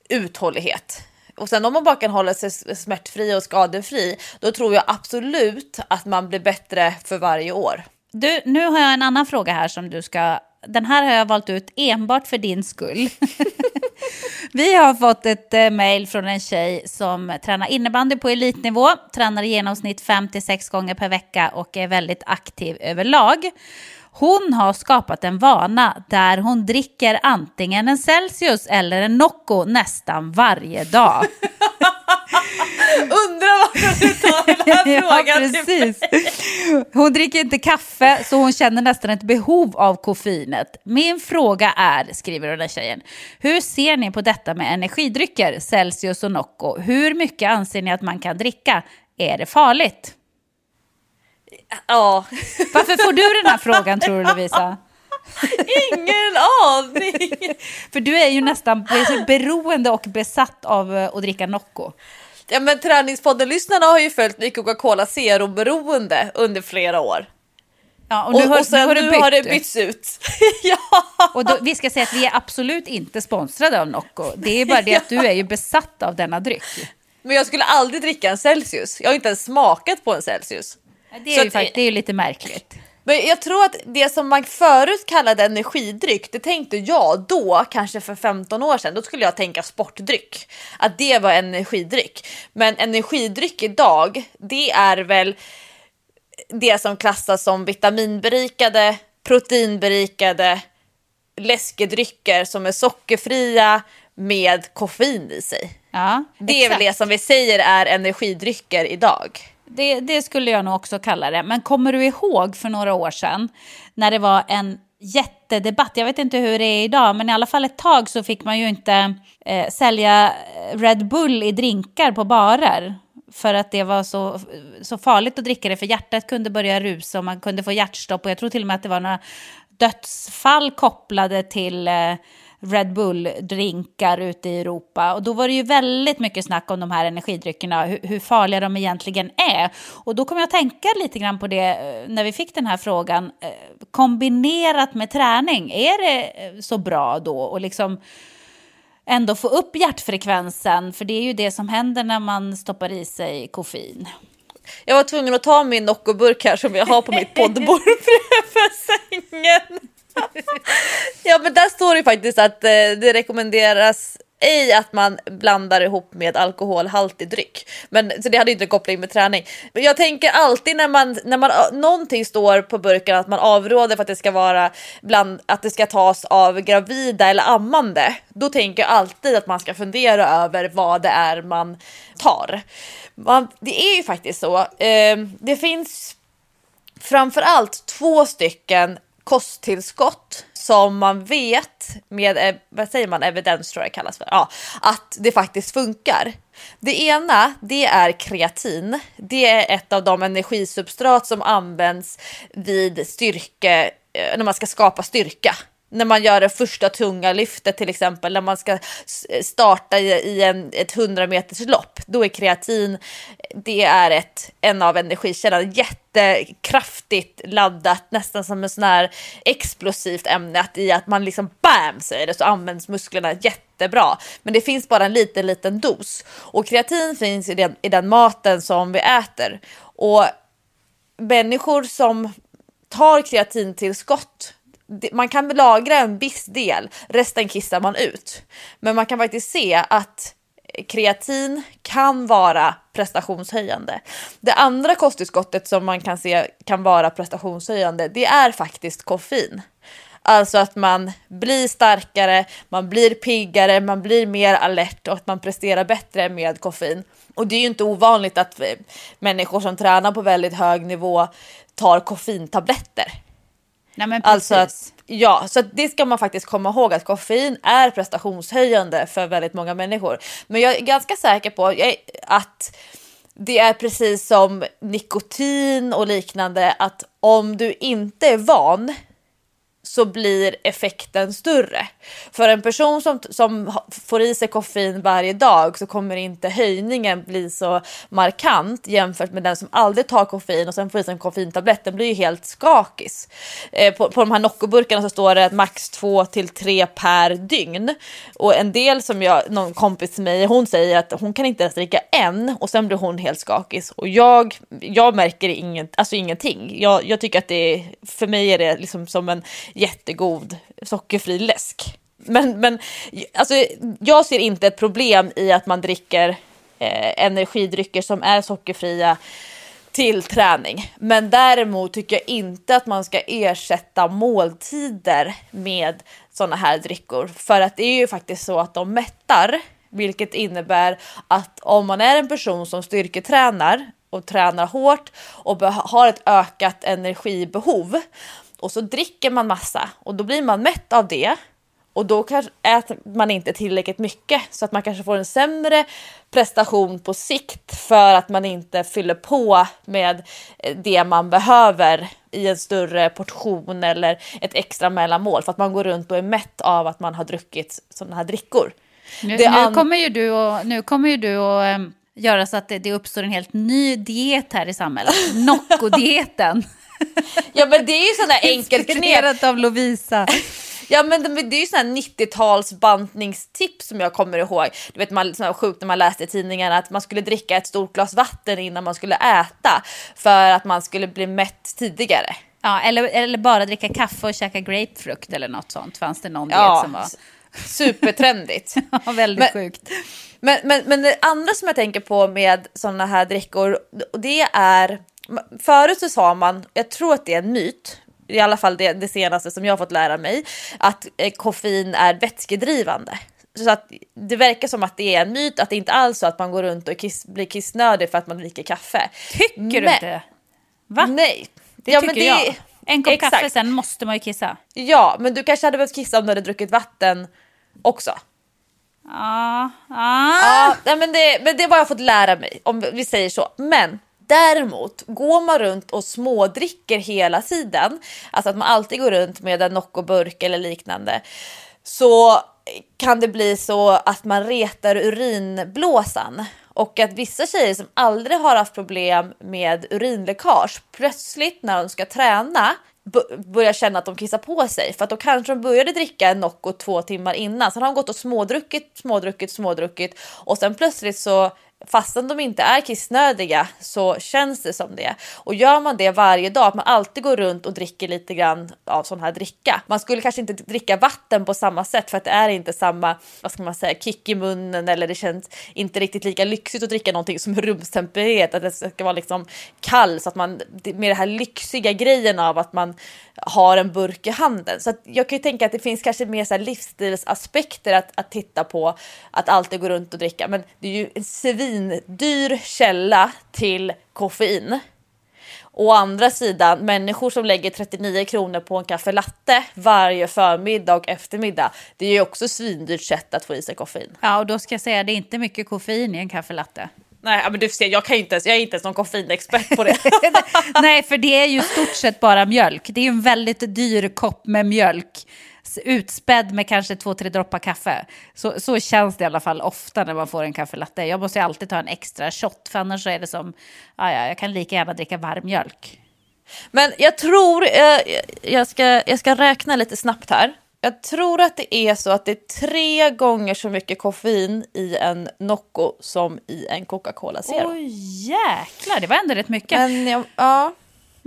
uthållighet. Och sen om man bara kan hålla sig smärtfri och skadefri, då tror jag absolut att man blir bättre för varje år. Du, nu har jag en annan fråga här som du ska... Den här har jag valt ut enbart för din skull. Vi har fått ett eh, mejl från en tjej som tränar innebandy på elitnivå, tränar i genomsnitt 5-6 gånger per vecka och är väldigt aktiv överlag. Hon har skapat en vana där hon dricker antingen en Celsius eller en Nocco nästan varje dag. Undrar varför du tar den här frågan ja, precis. Hon dricker inte kaffe så hon känner nästan ett behov av koffeinet. Min fråga är, skriver den här tjejen, hur ser ni på detta med energidrycker, Celsius och Nocco? Hur mycket anser ni att man kan dricka? Är det farligt? Ja. Varför får du den här frågan tror du Lovisa? Ingen aning! För du är ju nästan beroende och besatt av eh, att dricka Nocco. Ja men Träningspodden-lyssnarna har ju följt mitt Coca-Cola Zero-beroende under flera år. Ja, och nu har, och sen nu har, nu har det bytts ut. ja. Och då, vi ska säga att vi är absolut inte sponsrade av Nocco. Det är bara det att du är ju besatt av denna dryck. Men jag skulle aldrig dricka en Celsius. Jag har inte ens smakat på en Celsius. Det är, ju, faktiskt, det är ju lite märkligt. Men jag tror att det som man förut kallade energidryck, det tänkte jag då, kanske för 15 år sedan, då skulle jag tänka sportdryck. Att det var energidryck. Men energidryck idag, det är väl det som klassas som vitaminberikade, proteinberikade läskedrycker som är sockerfria med koffein i sig. Ja, det är väl det som vi säger är energidrycker idag. Det, det, skulle jag nog också kalla det. Men kommer du ihåg för några år sedan när det var en jättedebatt, jag vet inte hur det är idag, men i alla fall ett tag så fick man ju inte eh, sälja eh, Red Bull i drinkar på barer. För att det var så, så farligt att dricka det, för hjärtat kunde börja rusa och man kunde få hjärtstopp. Och jag tror till och med att det var några dödsfall kopplade till eh, Red Bull-drinkar ute i Europa. Och då var det ju väldigt mycket snack om de här energidryckerna, hur, hur farliga de egentligen är. Och då kom jag att tänka lite grann på det eh, när vi fick den här frågan. Eh, kombinerat med träning, är det eh, så bra då? Och liksom ändå få upp hjärtfrekvensen, för det är ju det som händer när man stoppar i sig koffein. Jag var tvungen att ta min Nocco-burk här som jag har på mitt poddbord bredvid sängen. ja men där står det faktiskt att eh, det rekommenderas ej att man blandar ihop med alkoholhaltig dryck. Men så det hade inte koppling med träning. Men jag tänker alltid när man när man eh, någonting står på burken att man avråder för att det ska vara bland att det ska tas av gravida eller ammande. Då tänker jag alltid att man ska fundera över vad det är man tar. Man, det är ju faktiskt så. Eh, det finns framförallt två stycken kosttillskott som man vet med, vad säger man, evidens tror jag det kallas för, ja, att det faktiskt funkar. Det ena, det är kreatin. Det är ett av de energisubstrat som används vid styrke, eh, när man ska skapa styrka när man gör det första tunga lyftet till exempel, när man ska starta i, en, ett 100 meters lopp, då är kreatin, det är ett, en av energikällorna, jättekraftigt laddat, nästan som en sån här explosivt ämne, att i att man liksom bam säger det så används musklerna jättebra. Men det finns bara en liten, liten dos. Och kreatin finns i den, i den maten som vi äter. Och människor som tar kreatintillskott man kan lagra en viss del, resten kissar man ut. Men man kan faktiskt se att kreatin kan vara prestationshöjande. Det andra kosttillskottet som man kan se kan vara prestationshöjande, det är faktiskt koffein. Alltså att man blir starkare, man blir piggare, man blir mer alert och att man presterar bättre med koffein. Och det är ju inte ovanligt att eh, människor som tränar på väldigt hög nivå tar koffeintabletter. Nej, men precis. Alltså att, ja, så det ska man faktiskt komma ihåg att koffein är prestationshöjande för väldigt många människor. Men jag är ganska säker på att det är precis som nikotin och liknande att om du inte är van så blir effekten större. För en person som, som får i sig koffein varje dag så kommer inte höjningen bli så markant jämfört med den som aldrig tar koffein och sen får i sig en koffeintablett. Den blir ju helt skakis. Eh, på, på de här Noccoburkarna så står det max 2 till 3 per dygn. Och en del som jag, någon kompis till mig, hon säger att hon kan inte ens dricka en och sen blir hon helt skakis. Och jag, jag märker inget, alltså ingenting. Jag, jag tycker att det är, för mig är det liksom som en jättegod sockerfri läsk. Men, men alltså, jag ser inte ett problem i att man dricker eh, energidrycker som är sockerfria till träning. Men däremot tycker jag inte att man ska ersätta måltider med sådana här drickor. För att det är ju faktiskt så att de mättar, vilket innebär att om man är en person som styrketränar och tränar hårt och har ett ökat energibehov och så dricker man massa och då blir man mätt av det och då kanske äter man inte tillräckligt mycket så att man kanske får en sämre prestation på sikt för att man inte fyller på med det man behöver i en större portion eller ett extra mellanmål för att man går runt och är mätt av att man har druckit sådana här drickor. Nu, nu kommer ju du och, nu kommer ju du och um, göra så att det, det uppstår en helt ny diet här i samhället. Nocco-dieten. Ja men det är ju sådana enkelt knep. av Lovisa. Ja men det är ju sådana 90-tals bantningstips som jag kommer ihåg. Du vet man sådana sjukt när man läste i tidningarna att man skulle dricka ett stort glas vatten innan man skulle äta för att man skulle bli mätt tidigare. Ja eller, eller bara dricka kaffe och käka grapefrukt eller något sånt fanns det någon ja, som var. Supertrendigt. ja väldigt men, sjukt. Men, men, men det andra som jag tänker på med sådana här drickor det är Förut så sa man, jag tror att det är en myt, i alla fall det, det senaste som jag har fått lära mig, att eh, koffein är vätskedrivande. Så att det verkar som att det är en myt, att det inte alls är så att man går runt och kiss, blir kissnödig för att man dricker kaffe. Tycker men, du inte? Va? Nej. Det ja, tycker det, jag. En kopp exakt. kaffe, sen måste man ju kissa. Ja, men du kanske hade behövt kissa om du hade druckit vatten också. Ja, ah. ja men, det, men det är vad jag har fått lära mig, om vi säger så. Men Däremot, går man runt och smådricker hela tiden, alltså att man alltid går runt med en Nocco-burk eller liknande, så kan det bli så att man retar urinblåsan. Och att vissa tjejer som aldrig har haft problem med urinläckage plötsligt när de ska träna börjar känna att de kissar på sig för att då kanske de började dricka en Nocco två timmar innan. Sen har de gått och smådruckit, smådruckit, smådruckit och sen plötsligt så fastän de inte är kissnödiga så känns det som det. Och gör man det varje dag, att man alltid går runt och dricker lite grann av sån här dricka. Man skulle kanske inte dricka vatten på samma sätt för att det är inte samma, vad ska man säga, kick i munnen eller det känns inte riktigt lika lyxigt att dricka någonting som är rumstempererat, att det ska vara liksom kall så att man med den här lyxiga grejen av att man har en burk i handen. Så jag kan ju tänka att det finns kanske mer så här livsstilsaspekter att, att titta på att alltid gå runt och dricka. Men det är ju en svindyr källa till koffein. Å andra sidan, människor som lägger 39 kronor på en kaffe latte varje förmiddag och eftermiddag. Det är ju också svindyrt sätt att få i sig koffein. Ja, och då ska jag säga det är inte mycket koffein i en kaffe latte. Nej, men du ser, jag, kan inte ens, jag är inte ens någon koffeinexpert på det. Nej, för det är ju stort sett bara mjölk. Det är ju en väldigt dyr kopp med mjölk utspädd med kanske två, tre droppar kaffe. Så, så känns det i alla fall ofta när man får en kaffelatte. Jag måste alltid ta en extra shot, för annars är det som, ja, ja, jag kan lika gärna dricka varm mjölk. Men jag tror, eh, jag, ska, jag ska räkna lite snabbt här. Jag tror att det är så att det är tre gånger så mycket koffein i en Nocco som i en Coca-Cola Zero. Oj, jäklar, det var ändå rätt mycket. Men, jag, ja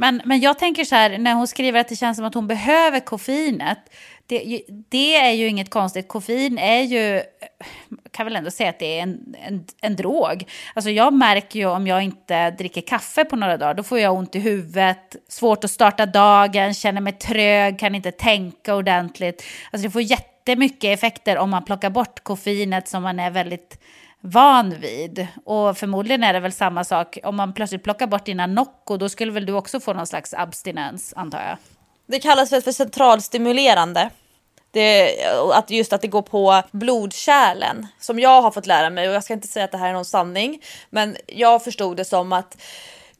men, men jag tänker så här, när hon skriver att det känns som att hon behöver koffeinet, det, det, är ju inget konstigt. Koffein är ju, kan väl ändå säga att det är en, en, en drog. Alltså jag märker ju om jag inte dricker kaffe på några dagar, då får jag ont i huvudet, svårt att starta dagen, känner mig trög, kan inte tänka ordentligt. Alltså det får jättemycket effekter om man plockar bort koffeinet som man är väldigt van vid. Och förmodligen är det väl samma sak om man plötsligt plockar bort dina Nocco, då skulle väl du också få någon slags abstinens antar jag. Det kallas väl för centralstimulerande. Det, att just att det går på blodkärlen som jag har fått lära mig och jag ska inte säga att det här är någon sanning men jag förstod det som att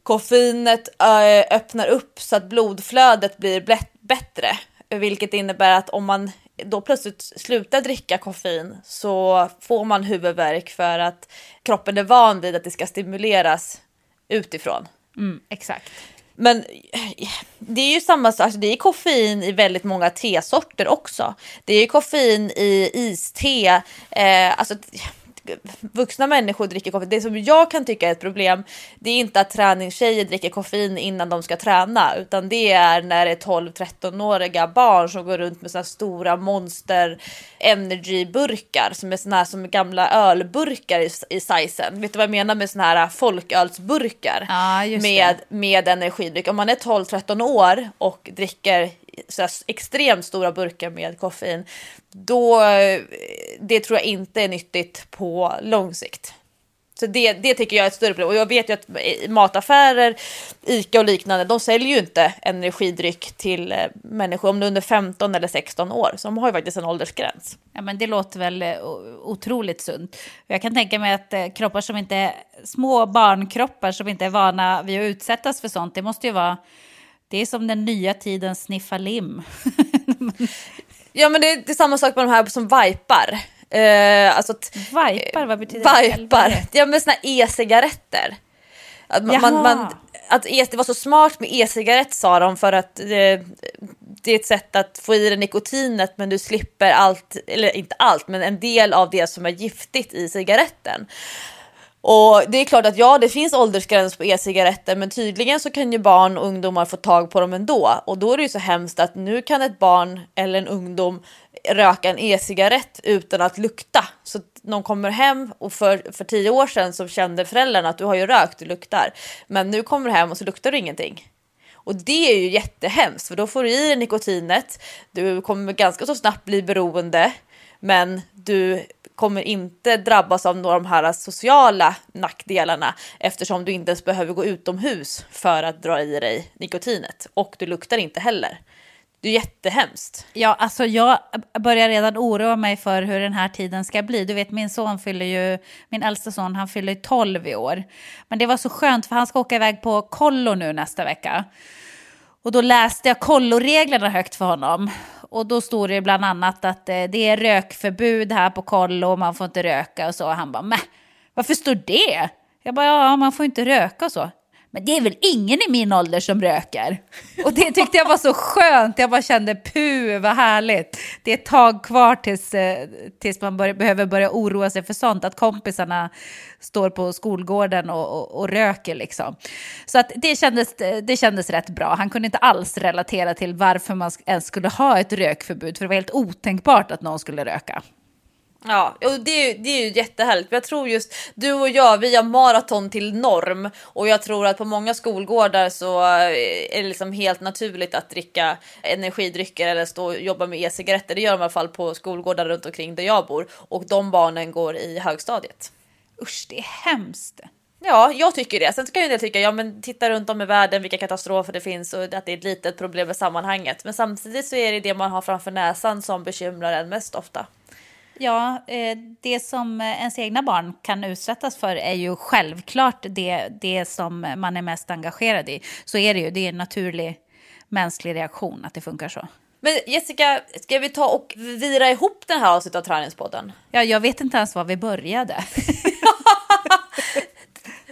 koffeinet eh, öppnar upp så att blodflödet blir bättre vilket innebär att om man då plötsligt slutar dricka koffein så får man huvudvärk för att kroppen är van vid att det ska stimuleras utifrån. Mm, exakt. Men det är ju samma sak, alltså det är koffein i väldigt många tesorter också. Det är koffein i iste, eh, alltså vuxna människor dricker koffein. Det som jag kan tycka är ett problem, det är inte att träningstjejer dricker koffein innan de ska träna, utan det är när det är 12-13-åriga barn som går runt med såna stora monster energy-burkar som är såna här som gamla ölburkar i, i sizen. Vet du vad jag menar med såna här folkölsburkar ja, med, med energidryck? Om man är 12-13 år och dricker så extremt stora burkar med koffein, då eh, det tror jag inte är nyttigt på lång sikt. Så det, det tycker jag är ett större problem. Och jag vet ju att eh, mataffärer, Ica och liknande, de säljer ju inte energidryck till eh, människor om du är under 15 eller 16 år. Så de har ju faktiskt en åldersgräns. Ja, men det låter väl otroligt sunt. Jag kan tänka mig att kroppar som inte är små barnkroppar som inte är vana vid att utsättas för sånt, det måste ju vara det är som den nya tidens sniffa lim. ja men det är, det är, samma sak med de här som vipar. Eh, alltså vipar, vad betyder det? Vipar, ja men såna e-cigaretter. Att, man, man, man, att e, det var så smart med e-cigarett sa de för att det, det är ett sätt att få i dig nikotinet men du slipper allt, eller inte allt, men en del av det som är giftigt i cigaretten. Och det är klart att ja, det finns åldersgräns på e-cigaretter, men tydligen så kan ju barn och ungdomar få tag på dem ändå. Och då är det ju så hemskt att nu kan ett barn eller en ungdom röka en e-cigarett utan att lukta. Så någon kommer hem och för, för tio år sedan så kände föräldrarna att du har ju rökt, du luktar. Men nu kommer du hem och så luktar du ingenting. Och det är ju jättehemskt för då får du i dig nikotinet. Du kommer ganska så snabbt bli beroende, men du kommer inte drabbas av några av de här sociala nackdelarna eftersom du inte ens behöver gå utomhus för att dra i dig nikotinet och du luktar inte heller. Det är jättehemskt. Ja, alltså jag börjar redan oroa mig för hur den här tiden ska bli. Du vet, min son fyller ju, min äldsta son, han fyller 12 i år. Men det var så skönt för han ska åka iväg på kollo nu nästa vecka. Och då läste jag kolloreglerna högt för honom. Och då står det bland annat att eh, det är rökförbud här på kollo och man får inte röka och så. Och han bara, men varför står det? Jag bara, ja man får inte röka och så. Men det är väl ingen i min ålder som röker? Och det tyckte jag var så skönt. Jag bara kände, puh vad härligt. Det är ett tag kvar tills, eh, tills man bör, behöver börja oroa sig för sånt. Att kompisarna står på skolgården och, och, och röker liksom. Så att det, kändes, det kändes rätt bra. Han kunde inte alls relatera till varför man ens skulle ha ett rökförbud. För det var helt otänkbart att någon skulle röka. Ja, och det är, ju, det är ju jättehärligt. Jag tror just du och jag, vi har maraton till norm och jag tror att på många skolgårdar så är det liksom helt naturligt att dricka energidrycker eller stå och jobba med e-cigaretter. Det gör de i alla fall på skolgårdar runt omkring där jag bor och de barnen går i högstadiet. Usch, det är hemskt. Ja, jag tycker det. Sen kan ju del tycka, ja men titta runt om i världen vilka katastrofer det finns och att det är ett litet problem i sammanhanget. Men samtidigt så är det det man har framför näsan som bekymrar en mest ofta. Ja, eh, det som ens egna barn kan utsättas för är ju självklart det, det som man är mest engagerad i. Så är det ju, det är en naturlig mänsklig reaktion att det funkar så. Men Jessica, ska vi ta och vira ihop den här avsnittet av Träningspodden? Ja, jag vet inte ens var vi började.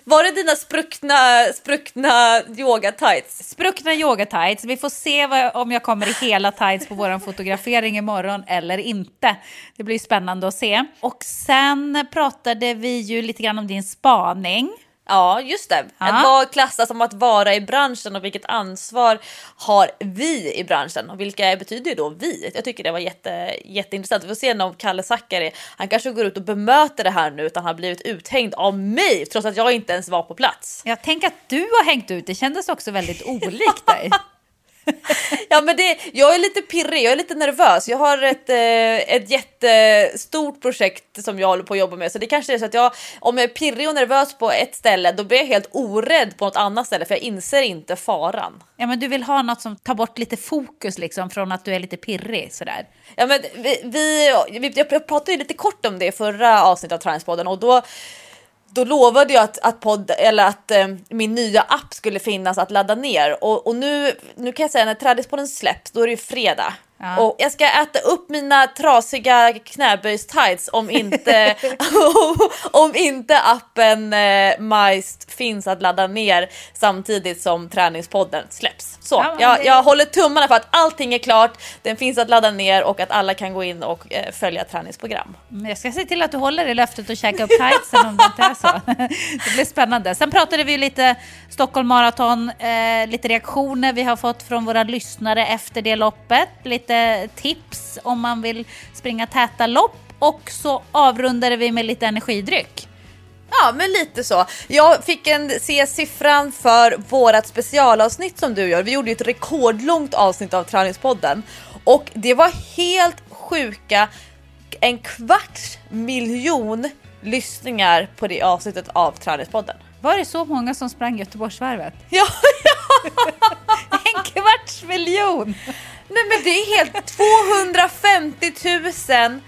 Var det dina spruckna, spruckna yoga tights? Spruckna yoga tights. Vi får se vad, om jag kommer i hela tights på vår fotografering imorgon eller inte. Det blir spännande att se. Och sen pratade vi ju lite grann om din spaning. Ja, just det. Ja. Att vad klassas som att vara i branschen och vilket ansvar har vi i branschen och vilka betyder då vi? Jag tycker det var jätte, jätteintressant. Vi får se om Kalle Zackari, han kanske går ut och bemöter det här nu utan han har blivit uthängd av mig trots att jag inte ens var på plats. Jag tänker att du har hängt ut, det kändes också väldigt olikt dig. ja, men det, jag är lite pirrig, jag är lite nervös. Jag har ett, eh, ett jättestort projekt som jag håller på att jobba med, så det kanske är så att jag om jag är pirrig och nervös på ett ställe, då blir jag helt orädd på något annat ställe för jag inser inte faran. Ja, men du vill ha något som tar bort lite fokus liksom från att du är lite pirrig sådär. Ja, men vi, vi, jag pratade ju lite kort om det i förra avsnittet av Transpodden och då då lovade jag att, att, podd, eller att eh, min nya app skulle finnas att ladda ner och, och nu, nu kan jag säga när Trädespodden släpps då är det ju fredag Ja. Och jag ska äta upp mina trasiga knäböjstights om inte, om inte appen eh, Majst finns att ladda ner samtidigt som träningspodden släpps. Så ja, jag, jag håller tummarna för att allting är klart, den finns att ladda ner och att alla kan gå in och eh, följa träningsprogram. Jag ska se till att du håller i löftet och käka upp tightsen om det inte är så. det blir spännande. Sen pratade vi lite Stockholm Marathon, eh, lite reaktioner vi har fått från våra lyssnare efter det loppet. Lite lite tips om man vill springa täta lopp och så avrundade vi med lite energidryck. Ja, men lite så. Jag fick en se siffran för vårat specialavsnitt som du gör. Vi gjorde ju ett rekordlångt avsnitt av Träningspodden och det var helt sjuka en kvarts miljon lyssningar på det avsnittet av Träningspodden. Var det så många som sprang Göteborgsvarvet? Ja, ja. en kvarts miljon! Nej men det är helt 250 000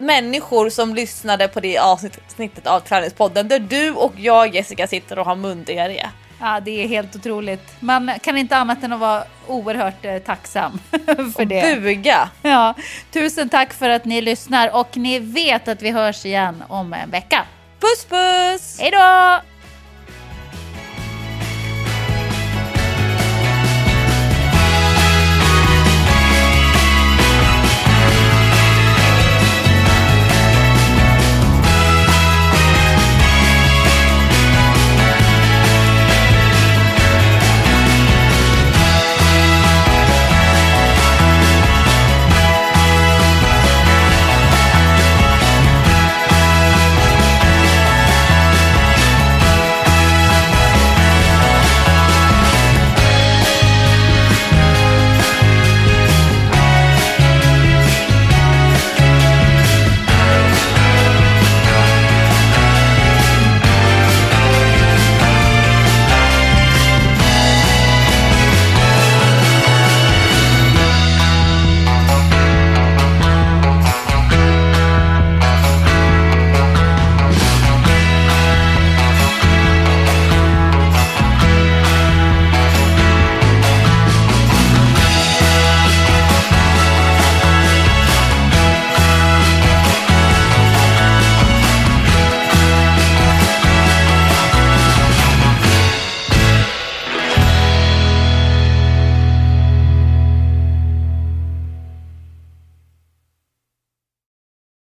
människor som lyssnade på det avsnittet av Träningspodden där du och jag Jessica sitter och har mundiarré. Ja, det är helt otroligt. Man kan inte annat än att vara oerhört eh, tacksam för och det. buga. Ja, tusen tack för att ni lyssnar och ni vet att vi hörs igen om en vecka. Puss puss! Hej då!